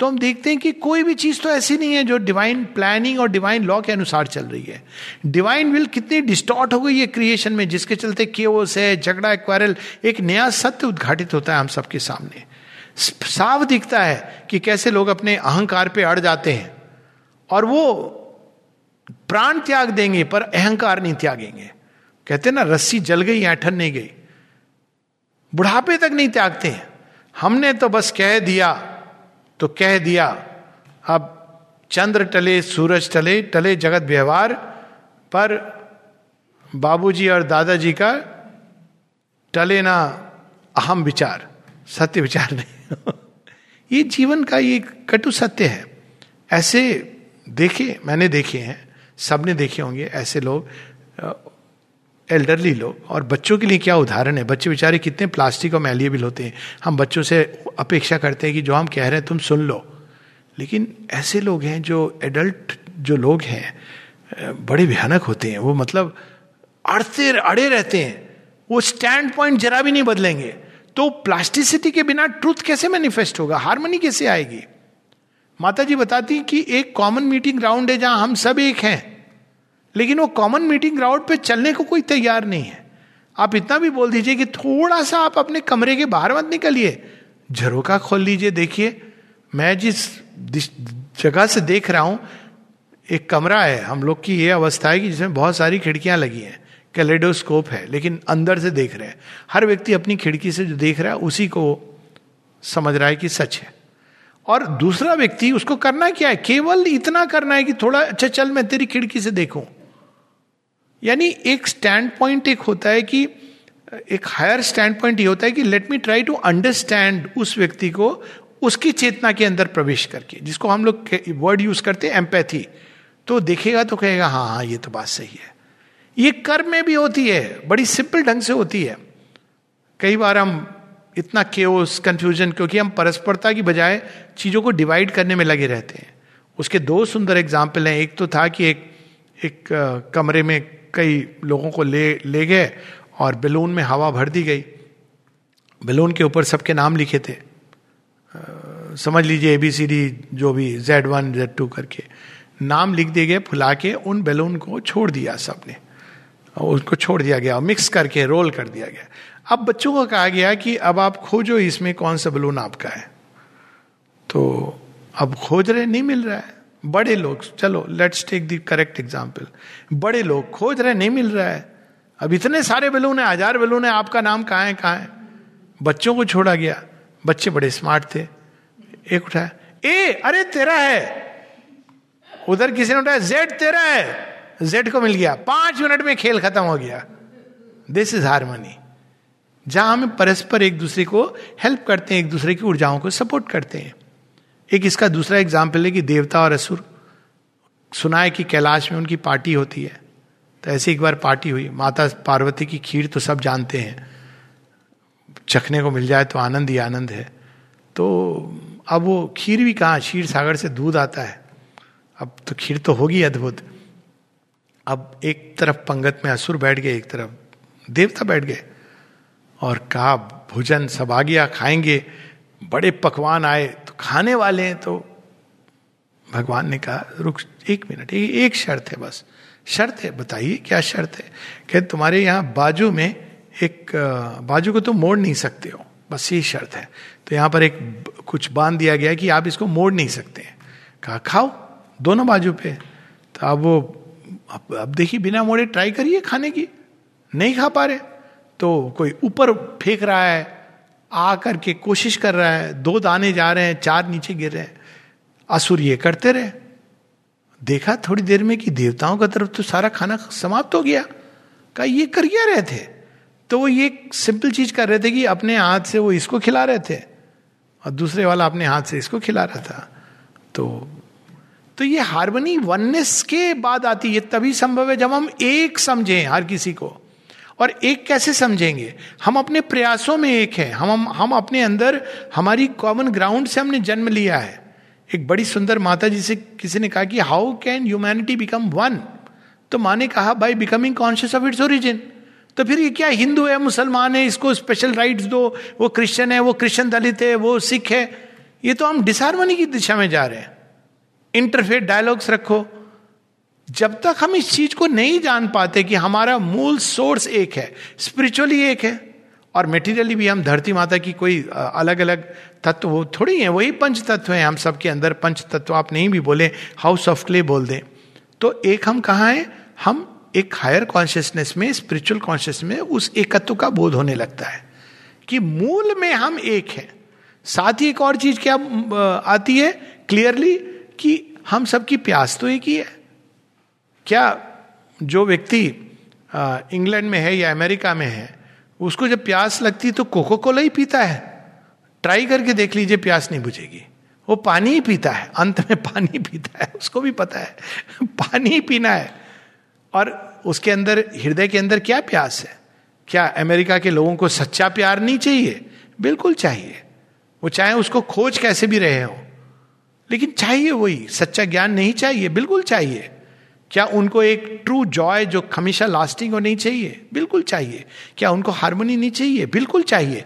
तो हम देखते हैं कि कोई भी चीज़ तो ऐसी नहीं है जो डिवाइन प्लानिंग और डिवाइन लॉ के अनुसार चल रही है। डिवाइन विल कितनी डिस्टॉर्ट हो गई है क्रिएशन में, जिसके चलते केओस है, झगड़ा एक्वायरल एक नया सत्य उद्घाटित होता है हम सबके सामने। साफ़ दिखता है कि कैसे लोग अपने अहंकार पे अड़ जाते हैं। और वो प्राण त्याग देंगे, पर अहंकार नहीं त्यागेंगे। कहते ना, रस्सी जल गई, ऐठन नहीं गई। बुढ़ापे तक नहीं त्यागते हैं। हमने तो बस कह दिया तो कह दिया, अब चंद्र टले, सूरज टले टले जगत व्यवहार, पर बाबूजी और दादाजी का टले ना अहम विचार। सत्य विचार नहीं ये जीवन का ये कटु सत्य है। ऐसे देखे, मैंने देखे हैं, सबने देखे होंगे ऐसे लोग एल्डरली लोग। और बच्चों के लिए क्या उदाहरण है? बच्चे बेचारे कितने प्लास्टिक और मैलिएबल होते हैं। हम बच्चों से अपेक्षा करते हैं कि जो हम कह रहे हैं, तुम सुन लो। लेकिन ऐसे लोग हैं जो एडल्ट जो लोग हैं बड़े भयानक होते हैं। वो मतलब अड़ते, अड़े रहते हैं। वो स्टैंड पॉइंट जरा भी नहीं बदलेंगे। तो प्लास्टिसिटी के बिना ट्रूथ कैसे मैनिफेस्ट होगा? हारमोनी कैसे आएगी? माता जी बताती कि एक कॉमन मीटिंग ग्राउंड है जहाँ हम सब एक हैं। लेकिन वो कॉमन मीटिंग ग्राउंड पे चलने को कोई तैयार नहीं है। आप इतना भी बोल दीजिए कि थोड़ा सा आप अपने कमरे के बाहर मत निकलिए। झरोका खोल लीजिए, देखिए। मैं जिस जगह से देख रहा हूँ, एक कमरा है। हम लोग की ये अवस्था है कि जिसमें बहुत सारी खिड़कियाँ लगी हैं। कैलेडोस्कोप है, लेकिन अंदर से देख रहे हैं। हर व्यक्ति अपनी खिड़की से जो देख रहा है, उसी को समझ रहा है कि सच है। और दूसरा व्यक्ति, उसको करना क्या है? केवल इतना करना है कि थोड़ा अच्छा चल, मैं तेरी खिड़की से देखूँ। यानी एक स्टैंड पॉइंट एक होता है कि, एक हायर स्टैंड पॉइंट ये होता है कि let me try to understand उस व्यक्ति को, उसकी चेतना के अंदर प्रवेश करके। जिसको हम लोग वर्ड यूज़ करते हैं एम्पैथी तो देखेगा तो कहेगा हाँ हाँ ये तो बात सही है। ये कर्म में भी होती है, बड़ी सिंपल ढंग से होती है। कई बार हम इतना केओस कंफ्यूजन क्योंकि हम परस्परता की बजाय चीज़ों को डिवाइड करने में लगे रहते हैं। उसके दो सुंदर एग्ज़ाम्पल हैं। एक तो था कि एक एक कमरे में कई लोगों को ले ले गए और बैलून में हवा भर दी गई। बैलून के ऊपर सबके नाम लिखे थे। समझ लीजिए ए बी सी डी जो भी जेड वन जेड टू करके। नाम लिख दिए गए, फुला के उन बैलून को छोड़ दिया सबने। उसको छोड़ दिया गया मिक्स करके रोल कर दिया गया। अब बच्चों को कहा गया कि अब आप खोजो इसमें कौन सा बलून आपका है। तो अब खोज रहे, नहीं मिल रहा है। बड़े लोग, चलो let's take the correct example बड़े लोग खोज रहे, नहीं मिल रहा है। अब इतने सारे बलून है, हज़ार बलून है, आपका नाम कहाँ है कहाँ है? बच्चों को छोड़ा गया। बच्चे बड़े स्मार्ट थे। एक उठाया, ए, अरे तेरा है। उधर किसी ने उठाया जेड तेरा है। जेड को मिल गया, पाँच मिनट में खेल खत्म हो गया। दिस इज़ हारमोनी जहाँ हम परस्पर एक दूसरे को हेल्प करते हैं, एक दूसरे की ऊर्जाओं को सपोर्ट करते हैं। एक इसका दूसरा एग्ज़ाम्पल है कि देवता और असुर। सुना है कि कैलाश में उनकी पार्टी होती है। तो ऐसी एक बार पार्टी हुई। माता पार्वती की खीर तो सब जानते हैं। चखने को मिल जाए तो आनंद ही आनंद है। तो अब वो खीर भी कहाँ? क्षीर सागर से दूध आता है। अब तो खीर तो होगी अद्भुत। अब एक तरफ़ पंगत में असुर बैठ गए, एक तरफ़ देवता बैठ गए और कहा, भोजन सब आ गया, खाएँगे। बड़े पकवान आए तो खाने वाले हैं तो भगवान ने कहा, रुक, एक मिनट एक शर्त है बस। शर्त है, बताइए क्या शर्त है? कि तुम्हारे यहाँ बाजू में एक बाजू को तुम मोड़ नहीं सकते हो। बस यही शर्त है। तो यहाँ पर एक कुछ बाँध दिया गया कि आप इसको मोड़ नहीं सकते हैं। कहा, खाओ, दोनों बाजू पे। तो अब वो अब, अब देखिए बिना मोड़े ट्राई करिए खाने की। नहीं खा पा रहे। तो कोई ऊपर फेंक रहा है आ करके कोशिश कर रहा है दो दाने जा रहे हैं चार नीचे गिर रहे हैं। असुर ये करते रहे। देखा थोड़ी देर में कि देवताओं का तरफ़ तो सारा खाना समाप्त हो गया। कहा ये कर क्या रहे थे? तो वो ये सिंपल चीज़ कर रहे थे कि अपने हाथ से वो इसको खिला रहे थे। और दूसरे वाला अपने हाथ से इसको खिला रहा था। तो तो ये हारमोनी वननेस के बाद आती है तभी संभव है जब हम एक समझें हर किसी को। और एक कैसे समझेंगे? हम अपने प्रयासों में एक है। हम हम, अपने अंदर हमारी कॉमन ग्राउंड से हमने जन्म लिया है। एक बड़ी सुंदर माता जी से किसी ने कहा कि how can humanity become one तो माँ ने कहा by becoming conscious of its origin तो फिर ये क्या हिंदू है मुसलमान है इसको स्पेशल राइट्स दो वो क्रिश्चियन है वो क्रिश्चियन दलित है वो सिख है। ये तो हम डिसहारमोनी की दिशा में जा रहे हैं। इंटरफेट डायलॉग्स रखो। जब तक हम इस चीज़ को नहीं जान पाते कि हमारा मूल सोर्स एक है स्पिरिचुअली एक है, और मेटीरियली भी हम धरती माता की कोई अलग अलग तत्व, वो थोड़ी है, वही पंच तत्व है, हम सबके अंदर पंच तत्व, आप नहीं भी बोले हाउस ऑफ़ क्ले बोल दें। तो एक हम कहा हैं? हम एक हायर कॉन्शियसनेस में स्पिरिचुअल कॉन्शियस में उस एकत्व का बोध होने लगता है कि मूल में हम एक हैं। साथ ही एक और चीज़ क्या आती है? क्लियरली कि हम सबकी प्यास तो एक ही है। क्या जो व्यक्ति इंग्लैंड में है या अमेरिका में है, उसको जब प्यास लगती तो कोको कोला ही पीता है। ट्राई करके देख लीजिए, प्यास नहीं बुझेगी। वो पानी ही पीता है, अंत में पानी पीता है, उसको भी पता है। पानी ही पीना है। और उसके अंदर, हृदय के अंदर क्या प्यास है? क्या अमेरिका के लोगों को सच्चा प्यार नहीं चाहिए? बिल्कुल चाहिए। वो चाहे उसको खोज कैसे भी रहे हो लेकिन चाहिए वही, सच्चा ज्ञान नहीं चाहिए, बिल्कुल चाहिए। क्या उनको एक ट्रू जॉय जो हमेशा लास्टिंग होनी चाहिए? बिल्कुल चाहिए। क्या उनको हारमोनी नहीं चाहिए? बिल्कुल चाहिए।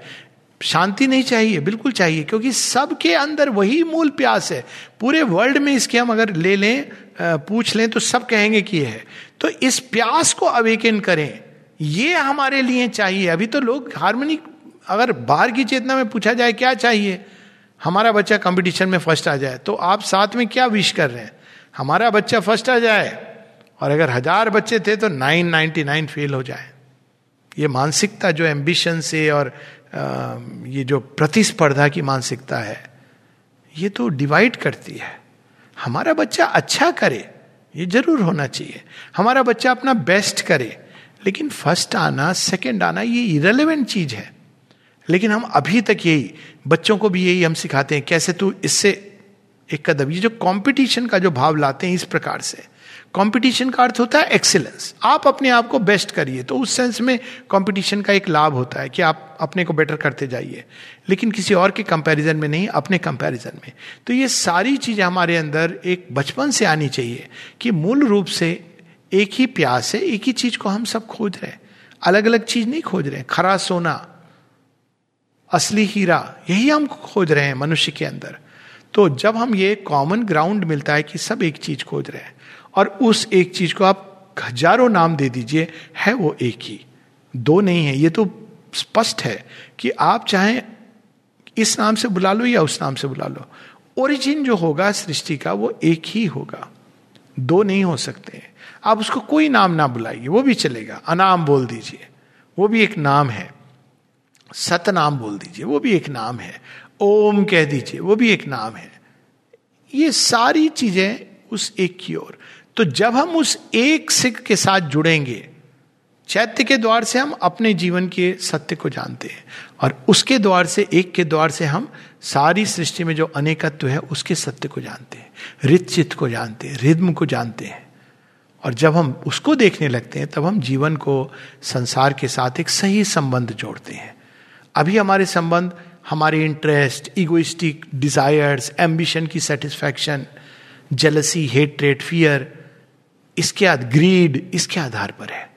शांति नहीं चाहिए? बिल्कुल चाहिए। क्योंकि सबके अंदर वही मूल प्यास है। पूरे वर्ल्ड में इसके हम अगर ले लें पूछ लें तो सब कहेंगे कि है। तो इस प्यास को अवेकन करें। ये हमारे लिए चाहिए। अभी तो लोग हारमोनी अगर बाहर की चेतना में पूछा जाए, क्या चाहिए? हमारा बच्चा कंपटीशन में फ़र्स्ट आ जाए तो आप साथ में क्या विश कर रहे हैं? हमारा बच्चा फ़र्स्ट आ जाए, और अगर हज़ार बच्चे थे तो नाइन नाइनटी नाइन फेल हो जाए। ये मानसिकता जो एम्बिशन से और ये जो प्रतिस्पर्धा की मानसिकता है, ये तो डिवाइड करती है। हमारा बच्चा अच्छा करे, ये ज़रूर होना चाहिए। हमारा बच्चा अपना बेस्ट करे, लेकिन फ़र्स्ट आना सेकंड आना, ये इरेलीवेंट चीज़ है। लेकिन हम अभी तक यही बच्चों को भी यही हम सिखाते हैं, कैसे तू इससे एक कदम, ये जो कंपटीशन का जो भाव लाते हैं इस प्रकार से। कंपटीशन का अर्थ होता है एक्सीलेंस आप अपने आप को बेस्ट करिए तो उस सेंस में कंपटीशन का एक लाभ होता है कि आप अपने को बेटर करते जाइए। लेकिन किसी और के कंपैरिजन में नहीं, अपने कंपैरिजन में। तो ये सारी चीज़ें हमारे अंदर एक बचपन से आनी चाहिए कि मूल रूप से एक ही प्यास है, एक ही चीज़ को हम सब खोज रहे हैं। अलग अलग चीज़ नहीं खोज रहे खरा सोना असली हीरा, यही हम खोज रहे हैं मनुष्य के अंदर। तो जब हम ये कॉमन ग्राउंड मिलता है कि सब एक चीज़ खोज रहे हैं, और उस एक चीज़ को आप हज़ारों नाम दे दीजिए, है वो एक ही। दो नहीं है। ये तो स्पष्ट है कि आप चाहे इस नाम से बुला लो या उस नाम से बुला लो। ओरिजिन जो होगा, सृष्टि का, वो एक ही होगा। दो नहीं हो सकते आप उसको कोई नाम ना बुलाइए, वो भी चलेगा। अनाम बोल दीजिए। वो भी एक नाम है। सतनाम बोल दीजिए, वो भी एक नाम है। ओम कह दीजिए, वो भी एक नाम है। ये सारी चीज़ें उस एक की ओर। तो जब हम उस एक सिख के साथ जुड़ेंगे, चैत्य के द्वार से हम अपने जीवन के सत्य को जानते हैं, और उसके द्वार से, एक के द्वार से हम सारी सृष्टि में जो अनेकत्व है, उसके सत्य को जानते हैं रिचित को जानते हैं, रिद्म को जानते हैं। और जब हम उसको देखने लगते हैं, तब हम जीवन को, संसार के साथ एक सही संबंध जोड़ते हैं। अभी हमारे संबंध, हमारे इंटरेस्ट इगोइस्टिक डिजायर्स एम्बिशन की सेटिस्फैक्शन जेलसी हेट्रेट फियर इसके आधार ग्रीड इसके आधार पर है।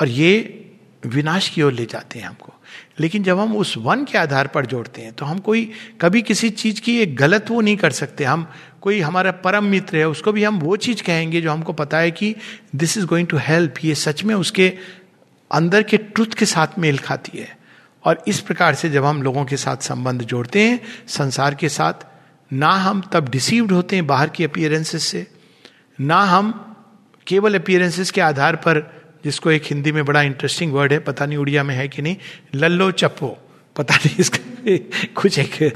और ये विनाश की ओर ले जाते हैं हमको। लेकिन जब हम उस वन के आधार पर जोड़ते हैं तो हम कोई कभी किसी चीज़ की एक गलत वो नहीं कर सकते। हम कोई हमारा परम मित्र है, उसको भी हम वो चीज़ कहेंगे जो हमको पता है कि this is going to help ये सच में उसके अंदर के ट्रुथ के साथ मेल खाती है। और इस प्रकार से जब हम लोगों के साथ संबंध जोड़ते हैं संसार के साथ ना हम तब डिसीव्ड होते हैं बाहर की अपियरेंसेस से ना हम केवल अपियरेंसेस के आधार पर जिसको एक हिंदी में बड़ा इंटरेस्टिंग वर्ड है पता नहीं उड़िया में है कि नहीं लल्लो चप्पो पता नहीं इसका कुछ एक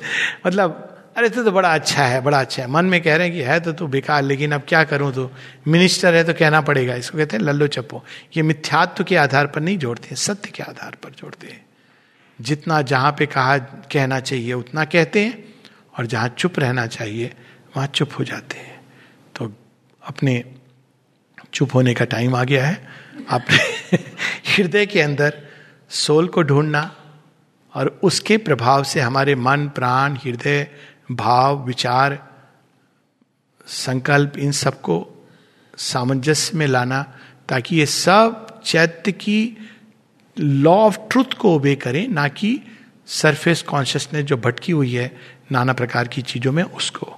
मतलब अरे तो, तो बड़ा अच्छा है बड़ा अच्छा है। मन में कह रहे हैं कि है तो तू बेकार लेकिन अब क्या करूँ तो मिनिस्टर है तो कहना पड़ेगा इसको कहते हैं लल्लो चप्पो। ये मिथ्यात्व के आधार पर नहीं जोड़ते हैं सत्य के आधार पर जोड़ते हैं। जितना जहाँ पे कहा कहना चाहिए, उतना कहते हैं, और जहाँ चुप रहना चाहिए, वहाँ चुप हो जाते हैं। तो अपने चुप होने का टाइम आ गया है। अपने हृदय के अंदर सोल को ढूंढना और उसके प्रभाव से हमारे मन, प्राण, हृदय, भाव, विचार, संकल्प, इन सबको सामंजस्य में लाना, ताकि ये सब चैत्य की लॉ ऑफ़ ट्रुथ को ओबे करें, ना कि सरफेस कॉन्शियसनेस जो भटकी हुई है नाना प्रकार की चीज़ों में उसको।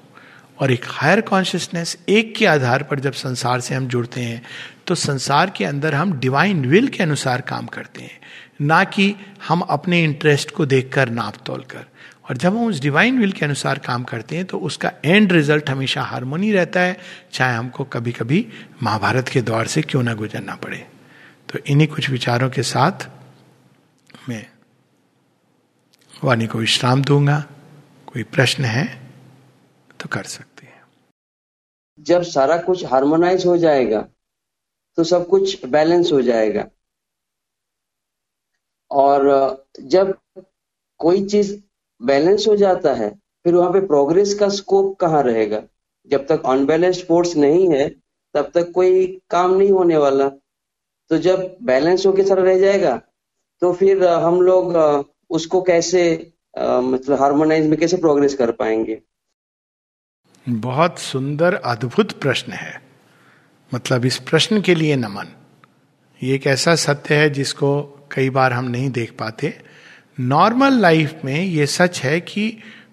और एक हायर कॉन्शियसनेस एक के आधार पर जब संसार से हम जुड़ते हैं तो संसार के अंदर हम डिवाइन विल के अनुसार काम करते हैं, ना कि हम अपने इंटरेस्ट को देखकर नाप तोल कर और जब हम उस डिवाइन विल के अनुसार काम करते हैं तो उसका एंड रिज़ल्ट हमेशा हारमोनी रहता है, चाहे हमको कभी कभी महाभारत के दौर से क्यों ना गुजरना पड़े। तो इन्हीं कुछ विचारों के साथ मैं वाणी को विश्राम दूँगा। कोई प्रश्न है तो कर सकते हैं। जब सारा कुछ हार्मोनाइज हो जाएगा तो सब कुछ बैलेंस हो जाएगा। और जब कोई चीज़ बैलेंस हो जाता है, फिर वहाँ पे प्रोग्रेस का स्कोप कहाँ रहेगा? जब तक अनबैलेंस्ड फोर्स नहीं है, तब तक कोई काम नहीं होने वाला। तो जब बैलेंस होके सारा रह जाएगा तो फिर हम लोग उसको कैसे मतलब हार्मोनाइज में कैसे प्रोग्रेस कर पाएँगे? बहुत सुंदर, अद्भुत प्रश्न है। मतलब इस प्रश्न के लिए नमन ये एक ऐसा सत्य है जिसको कई बार हम नहीं देख पाते। नॉर्मल लाइफ में ये सच है कि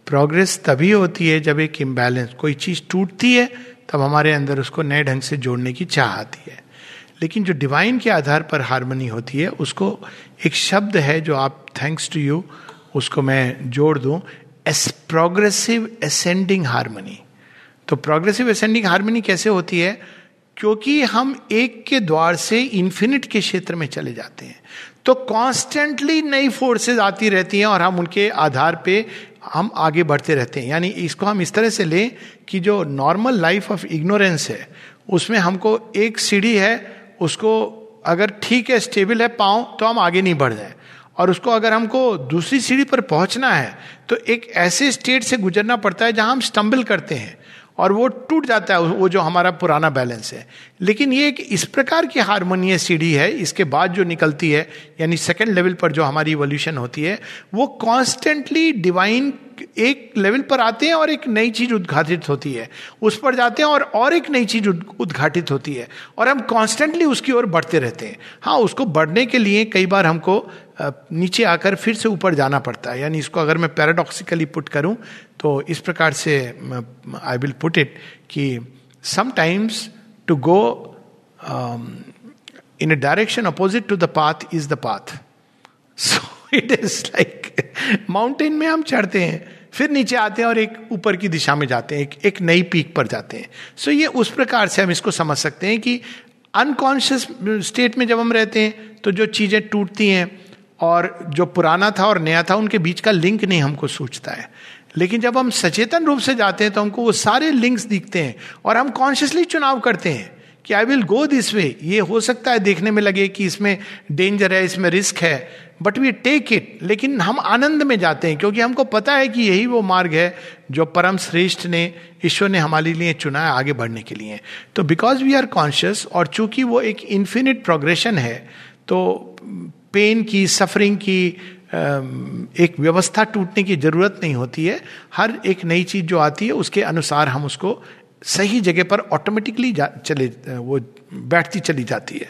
प्रोग्रेस तभी होती है जब एक इम्बैलेंस कोई चीज़ टूटती है, तब हमारे अंदर उसको नए ढंग से जोड़ने की चाह आती है। लेकिन जो डिवाइन के आधार पर हारमोनी होती है, उसको एक शब्द है जो आप थैंक्स टू यू उसको मैं जोड़ दूँ एस प्रोग्रेसिव असेंडिंग हारमोनी तो प्रोग्रेसिव असेंडिंग हारमोनी कैसे होती है? क्योंकि हम एक के द्वार से इन्फिनिट के क्षेत्र में चले जाते हैं। तो कॉन्स्टेंटली नई फोर्सेज आती रहती हैं और हम उनके आधार पे हम आगे बढ़ते रहते हैं। यानी इसको हम इस तरह से लें कि जो नॉर्मल लाइफ ऑफ़ इग्नोरेंस है, उसमें हमको एक सीढ़ी है उसको अगर ठीक है स्टेबल है पाँव तो हम आगे नहीं बढ़ जाए। और उसको अगर हमको दूसरी सीढ़ी पर पहुँचना है तो एक ऐसे स्टेट से गुजरना पड़ता है जहाँ हम स्टम्बल करते हैं। और वो टूट जाता है, वो जो हमारा पुराना बैलेंस है। लेकिन ये एक इस प्रकार की हारमोनिय सीढ़ी है, इसके बाद जो निकलती है, यानी सेकेंड लेवल पर जो हमारी इवोल्यूशन होती है, वो कॉन्स्टेंटली डिवाइन एक लेवल पर आते हैं और एक नई चीज़ उद्घाटित होती है। उस पर जाते हैं और और एक नई चीज़ उद्घाटित होती है। और हम कॉन्स्टेंटली उसकी ओर बढ़ते रहते हैं। हाँ उसको बढ़ने के लिए कई बार हमको नीचे आकर फिर से ऊपर जाना पड़ता है। यानी इसको अगर मैं पैराडॉक्सिकली पुट करूँ तो इस प्रकार से आई विल पुट इट कि sometimes to go in a direction opposite to the path is the path so it is like mountain में हम चढ़ते हैं, फिर नीचे आते हैं और एक ऊपर की दिशा में जाते हैं, एक एक नई पीक पर जाते हैं। सो so, ये उस प्रकार से हम इसको समझ सकते हैं कि अनकॉन्शियस स्टेट में जब हम रहते हैं तो जो चीज़ें टूटती हैं और जो पुराना था और नया था, उनके बीच का लिंक नहीं हमको सोचता है। लेकिन जब हम सचेतन रूप से जाते हैं तो हमको वो सारे लिंक्स दिखते हैं और हम कॉन्शियसली चुनाव करते हैं कि I will go this way ये हो सकता है देखने में लगे कि इसमें डेंजर है, इसमें रिस्क है बट वी टेक इट लेकिन हम आनंद में जाते हैं क्योंकि हमको पता है कि यही वो मार्ग है जो परम श्रेष्ठ ने, ईश्वर ने हमारे लिए चुना है आगे बढ़ने के लिए। तो बिकॉज़ वी आर कॉन्शियस और चूँकि वो एक इन्फिनिट प्रोग्रेशन है तो पेन की सफरिंग की एक व्यवस्था टूटने की ज़रूरत नहीं होती है। हर एक नई चीज़ जो आती है, उसके अनुसार हम उसको सही जगह पर ऑटोमेटिकली चले, वो बैठती चली जाती है।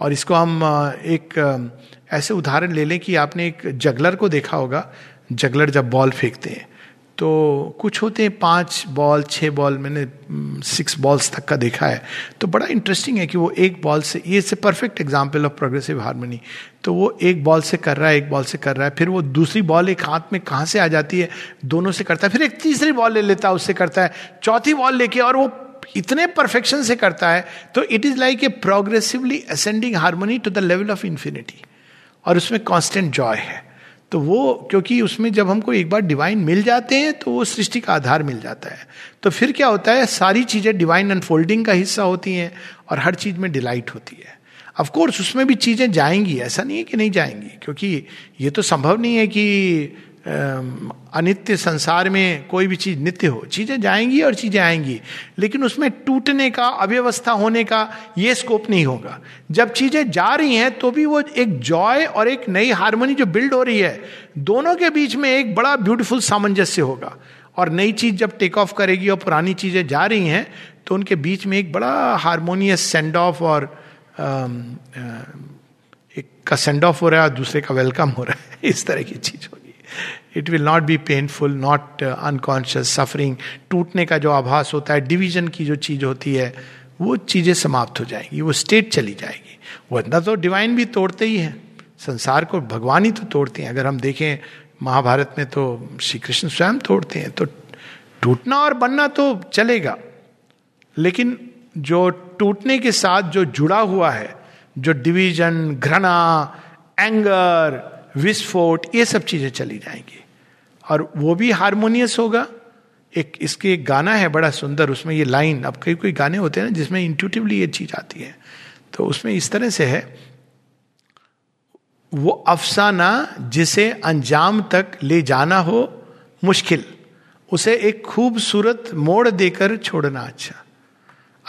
और इसको हम एक ऐसे उदाहरण ले लें कि आपने एक जगलर को देखा होगा। जगलर जब बॉल फेंकते हैं तो कुछ होते हैं पाँच बॉल, छह बॉल, मैंने सिक्स बॉल्स तक का देखा है। तो बड़ा इंटरेस्टिंग है कि वो एक बॉल से, ये से perfect example of progressive harmony तो वो एक बॉल से कर रहा है, एक बॉल से कर रहा है, फिर वो दूसरी बॉल एक हाथ में कहाँ से आ जाती है? दोनों से करता है, फिर एक तीसरी बॉल ले लेता है, उससे करता है। चौथी बॉल लेके और वो इतने परफेक्शन से करता है तो it is like a progressively ascending harmony to the level of infinity और उसमें कॉन्स्टेंट जॉय है। तो वो, क्योंकि उसमें जब हमको एक बार डिवाइन मिल जाते हैं तो वो सृष्टि का आधार मिल जाता है। तो फिर क्या होता है, सारी चीज़ें डिवाइन अनफोल्डिंग का हिस्सा होती हैं, और हर चीज़ में डिलाइट होती है। ऑफकोर्स उसमें भी चीज़ें जाएँगी, ऐसा नहीं है कि नहीं जाएँगी, क्योंकि ये तो संभव नहीं है कि अनित्य संसार में कोई भी चीज़ नित्य हो, चीज़ें जाएँगी और चीज़ें आएँगी, लेकिन उसमें टूटने का, अव्यवस्था होने का ये स्कोप नहीं होगा। जब चीज़ें जा रही हैं तो भी वो एक जॉय और एक नई हारमोनी जो बिल्ड हो रही है, दोनों के बीच में एक बड़ा ब्यूटीफुल सामंजस्य होगा। और नई चीज़ जब टेक ऑफ़ करेगी और पुरानी चीज़ें जा रही हैं तो उनके बीच में एक बड़ा हारमोनियस सेंड ऑफ़ और एक का सेंड ऑफ़ हो रहा है और दूसरे का वेलकम हो रहा है। इस तरह की चीज़ होगी it will not be painful not unconscious suffering टूटने का जो आभास होता है डिवीज़न की जो चीज़ होती है, वो चीज़ें समाप्त हो जाएँगी, वो स्टेट चली जाएगी। वरना तो डिवाइन भी तोड़ते ही हैं। संसार को भगवान ही तो तोड़ते हैं। अगर हम देखें, महाभारत में तो श्री कृष्ण स्वयं तोड़ते हैं तो टूटना और बनना तो चलेगा। लेकिन जो टूटने के साथ जो जुड़ा हुआ है, जो डिवीज़न घृणा एंगर विस्फोट, ये सब चीज़ें चली जाएँगी। और वो भी हारमोनियस होगा। एक, इसके एक गाना है बड़ा सुंदर, उसमें ये लाइन अब कई कोई गाने होते हैं ना जिसमें इंट्यूटिवली ये चीज़ आती है। तो उसमें इस तरह से है, वो अफसाना जिसे अंजाम तक ले जाना हो मुश्किल, उसे एक खूबसूरत मोड़ देकर छोड़ना अच्छा।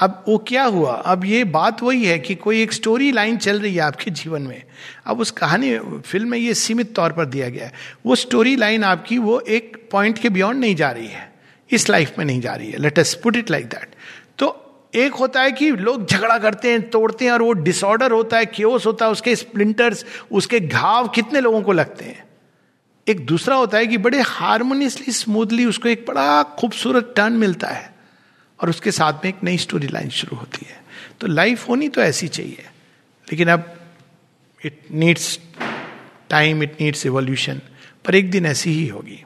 अब वो क्या हुआ? अब ये बात वही है कि कोई एक स्टोरी लाइन चल रही है आपके जीवन में। अब उस कहानी फ़िल्म में ये सीमित तौर पर दिया गया है। वो स्टोरी लाइन आपकी वो एक पॉइंट के बियॉन्ड नहीं जा रही है। इस लाइफ में नहीं जा रही है। Let us put it like that तो एक होता है कि लोग झगड़ा करते हैं, तोड़ते हैं और वो डिसऑर्डर होता है क्योस होता है, उसके स्प्लिंटर्स उसके घाव कितने लोगों को लगते हैं। एक दूसरा होता है कि बड़े हारमोनियसली स्मूथली उसको एक बड़ा खूबसूरत टर्न मिलता है। और उसके साथ में एक नई स्टोरी लाइन शुरू होती है। तो लाइफ होनी तो ऐसी चाहिए लेकिन अब it needs time it needs evolution पर एक दिन ऐसी ही होगी।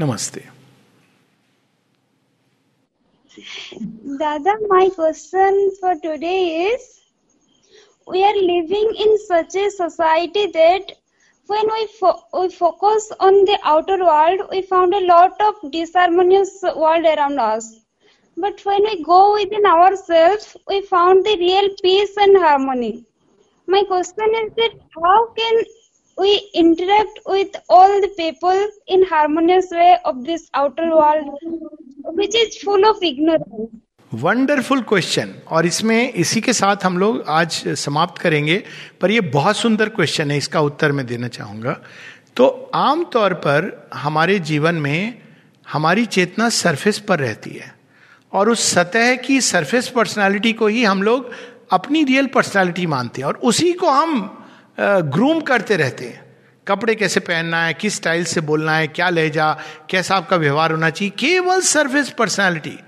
नमस्ते। Dada, my question for today is we are living in such a society that when we, fo- we focus on the outer world, we found a lot of disharmonious world around us. But when we go within ourselves, we found the real peace and harmony. My question is that how can we interact with all the people in harmonious way of this outer world, which is full of ignorance? Wonderful question और इसमें इसी के साथ हम लोग आज समाप्त करेंगे, पर यह बहुत सुंदर क्वेश्चन है, इसका उत्तर मैं देना चाहूँगा। तो आमतौर पर हमारे जीवन में हमारी चेतना सरफेस पर रहती है। और उस सतह की सरफेस पर्सनालिटी को ही हम लोग अपनी रियल पर्सनालिटी मानते हैं। और उसी को हम ग्रूम करते रहते हैं। कपड़े कैसे पहनना है, किस स्टाइल से बोलना है, क्या लहजा, कैसा आपका व्यवहार होना चाहिए, केवल सरफेस पर्सनालिटी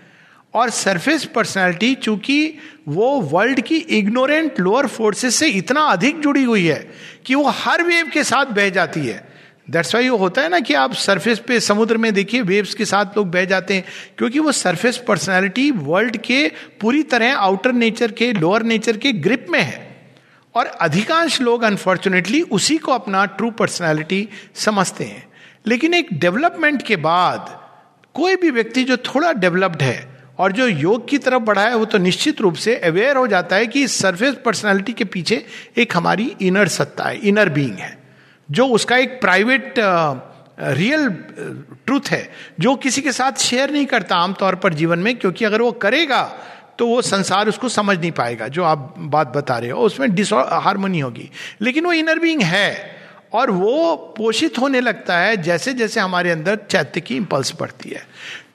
और सरफेस पर्सनालिटी चूँकि वो वर्ल्ड की इग्नोरेंट लोअर फोर्सेस से इतना अधिक जुड़ी हुई है कि वो हर वेव के साथ बह जाती है। दैट्स वाई वो होता है ना कि आप सरफेस पे, समुद्र में देखिए वेव्स के साथ लोग बह जाते हैं, क्योंकि वो सरफेस पर्सनालिटी वर्ल्ड के पूरी तरह आउटर नेचर के लोअर नेचर के ग्रिप में है। और अधिकांश लोग अनफॉर्चुनेटली उसी को अपना ट्रू पर्सनैलिटी समझते हैं। लेकिन एक डेवलपमेंट के बाद कोई भी व्यक्ति जो थोड़ा डेवलप्ड है और जो योग की तरफ़ बढ़ा है, वो तो निश्चित रूप से अवेयर हो जाता है कि सरफेस पर्सनालिटी के पीछे एक हमारी इनर सत्ता है इनर बीइंग है, जो उसका एक प्राइवेट रियल ट्रूथ है, जो किसी के साथ शेयर नहीं करता आमतौर पर जीवन में, क्योंकि अगर वो करेगा तो वो संसार उसको समझ नहीं पाएगा, जो आप बात बता रहे हो, उसमें डिस हारमोनी होगी। लेकिन वो इनर बीइंग है, और वो पोषित होने लगता है जैसे जैसे हमारे अंदर चैत्य की इंपल्स बढ़ती है।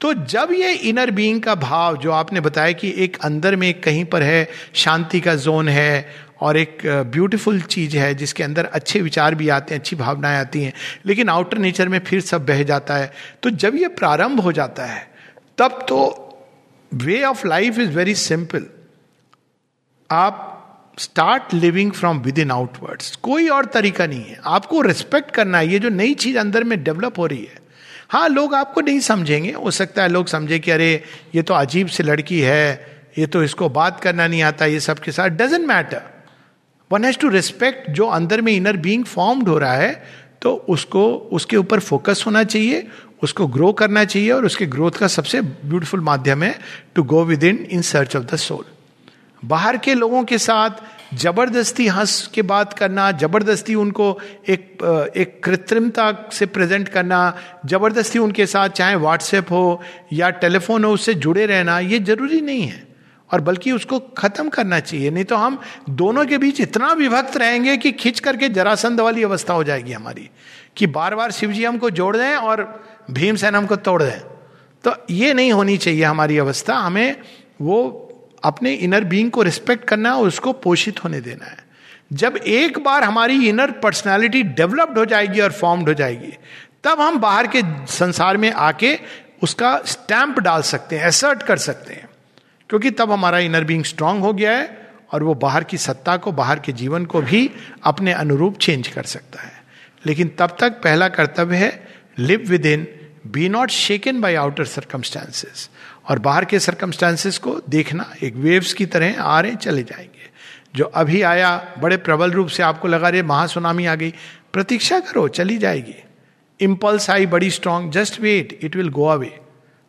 तो जब ये इनर बीइंग का भाव जो आपने बताया कि एक अंदर में कहीं पर है, शांति का जोन है और एक ब्यूटीफुल चीज़ है जिसके अंदर अच्छे विचार भी आते हैं, अच्छी भावनाएँ आती हैं, लेकिन आउटर नेचर में फिर सब बह जाता है। तो जब ये प्रारंभ हो जाता है, तब तो way of life is very simple आप start living from within outwards कोई और तरीका नहीं है। आपको रिस्पेक्ट करना है। ये जो नई चीज़ अंदर में डेवलप हो रही है हाँ लोग आपको नहीं समझेंगे। हो सकता है लोग समझे कि अरे, ये तो अजीब सी लड़की है, ये तो इसको बात करना नहीं आता, ये सब के साथ doesn't matter one has to respect जो अंदर में इनर बींग फॉर्म्ड हो रहा है तो उसको, उसके ऊपर फोकस होना चाहिए, उसको ग्रो करना चाहिए और उसके ग्रोथ का सबसे ब्यूटीफुल माध्यम है to go within in search of the soul बाहर के लोगों के साथ ज़बरदस्ती हंस के बात करना, ज़बरदस्ती उनको एक एक कृत्रिमता से प्रेजेंट करना, ज़बरदस्ती उनके साथ चाहे व्हाट्सएप हो या टेलीफोन हो, उससे जुड़े रहना, ये ज़रूरी नहीं है। और बल्कि उसको खत्म करना चाहिए। नहीं तो हम दोनों के बीच इतना विभक्त रहेंगे कि खिंच करके जरासंध वाली अवस्था हो जाएगी हमारी, कि बार बार शिव जी हमको जोड़ दें और भीमसेन हमको तोड़ दें। तो ये नहीं होनी चाहिए हमारी अवस्था। हमें वो अपने इनर बीइंग को रिस्पेक्ट करना है और उसको पोषित होने देना है। जब एक बार हमारी इनर पर्सनालिटी डेवलप्ड हो जाएगी और फॉर्म्ड हो जाएगी, तब हम बाहर के संसार में आके उसका स्टैंप डाल सकते हैं एसर्ट कर सकते हैं। क्योंकि तब हमारा इनर बीइंग स्ट्रांग हो गया है और वो बाहर की सत्ता को, बाहर के जीवन को भी अपने अनुरूप चेंज कर सकता है। लेकिन तब तक पहला कर्तव्य है live within be not shaken by outer circumstances और बाहर के सर्कमस्टांसेस को देखना, एक वेव्स की तरह आ रहे चले जाएँगे। जो अभी आया, बड़े प्रबल रूप से आपको लगा रहे, महासुनामी आ गई, प्रतीक्षा करो, चली जाएगी। इम्पल्स आई बड़ी strong just wait it will go away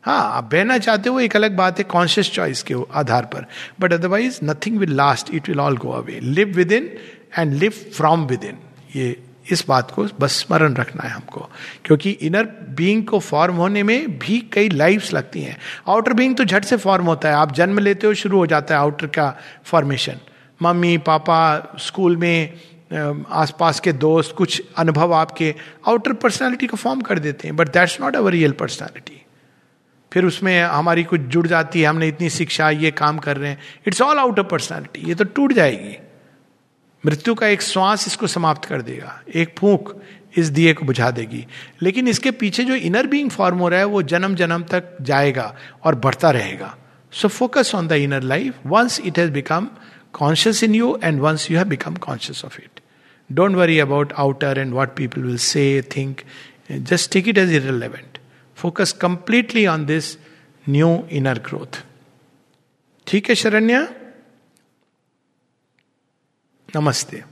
हाँ आप बहना चाहते हो, एक अलग बात है कॉन्शियस चॉइस के आधार पर। But otherwise nothing will last it will all go away live within and live from within ये इस बात को बस स्मरण रखना है हमको। क्योंकि इनर बीइंग को फॉर्म होने में भी कई लाइफ्स लगती हैं। आउटर बीइंग तो झट से फॉर्म होता है। आप जन्म लेते हो, शुरू हो जाता है आउटर का फॉर्मेशन मम्मी, पापा स्कूल में आसपास के दोस्त, कुछ अनुभव आपके आउटर पर्सनालिटी को फॉर्म कर देते हैं। But that's not our real personality फिर उसमें हमारी कुछ जुड़ जाती है, हमने इतनी शिक्षा, ये काम कर रहे हैं। It's all out of personality ये तो टूट जाएगी। मृत्यु का एक श्वास इसको समाप्त कर देगा, एक फूक इस दिए को बुझा देगी। लेकिन इसके पीछे जो इनर बीइंग फॉर्म हो रहा है, वो जन्म जन्म तक जाएगा और बढ़ता रहेगा। So focus on the inner life once it has become conscious in you and once you have become conscious of it don't worry about outer and what people will say think just take it as irrelevant focus completely on this new inner growth ठीक है, शरण्या? नमस्ते।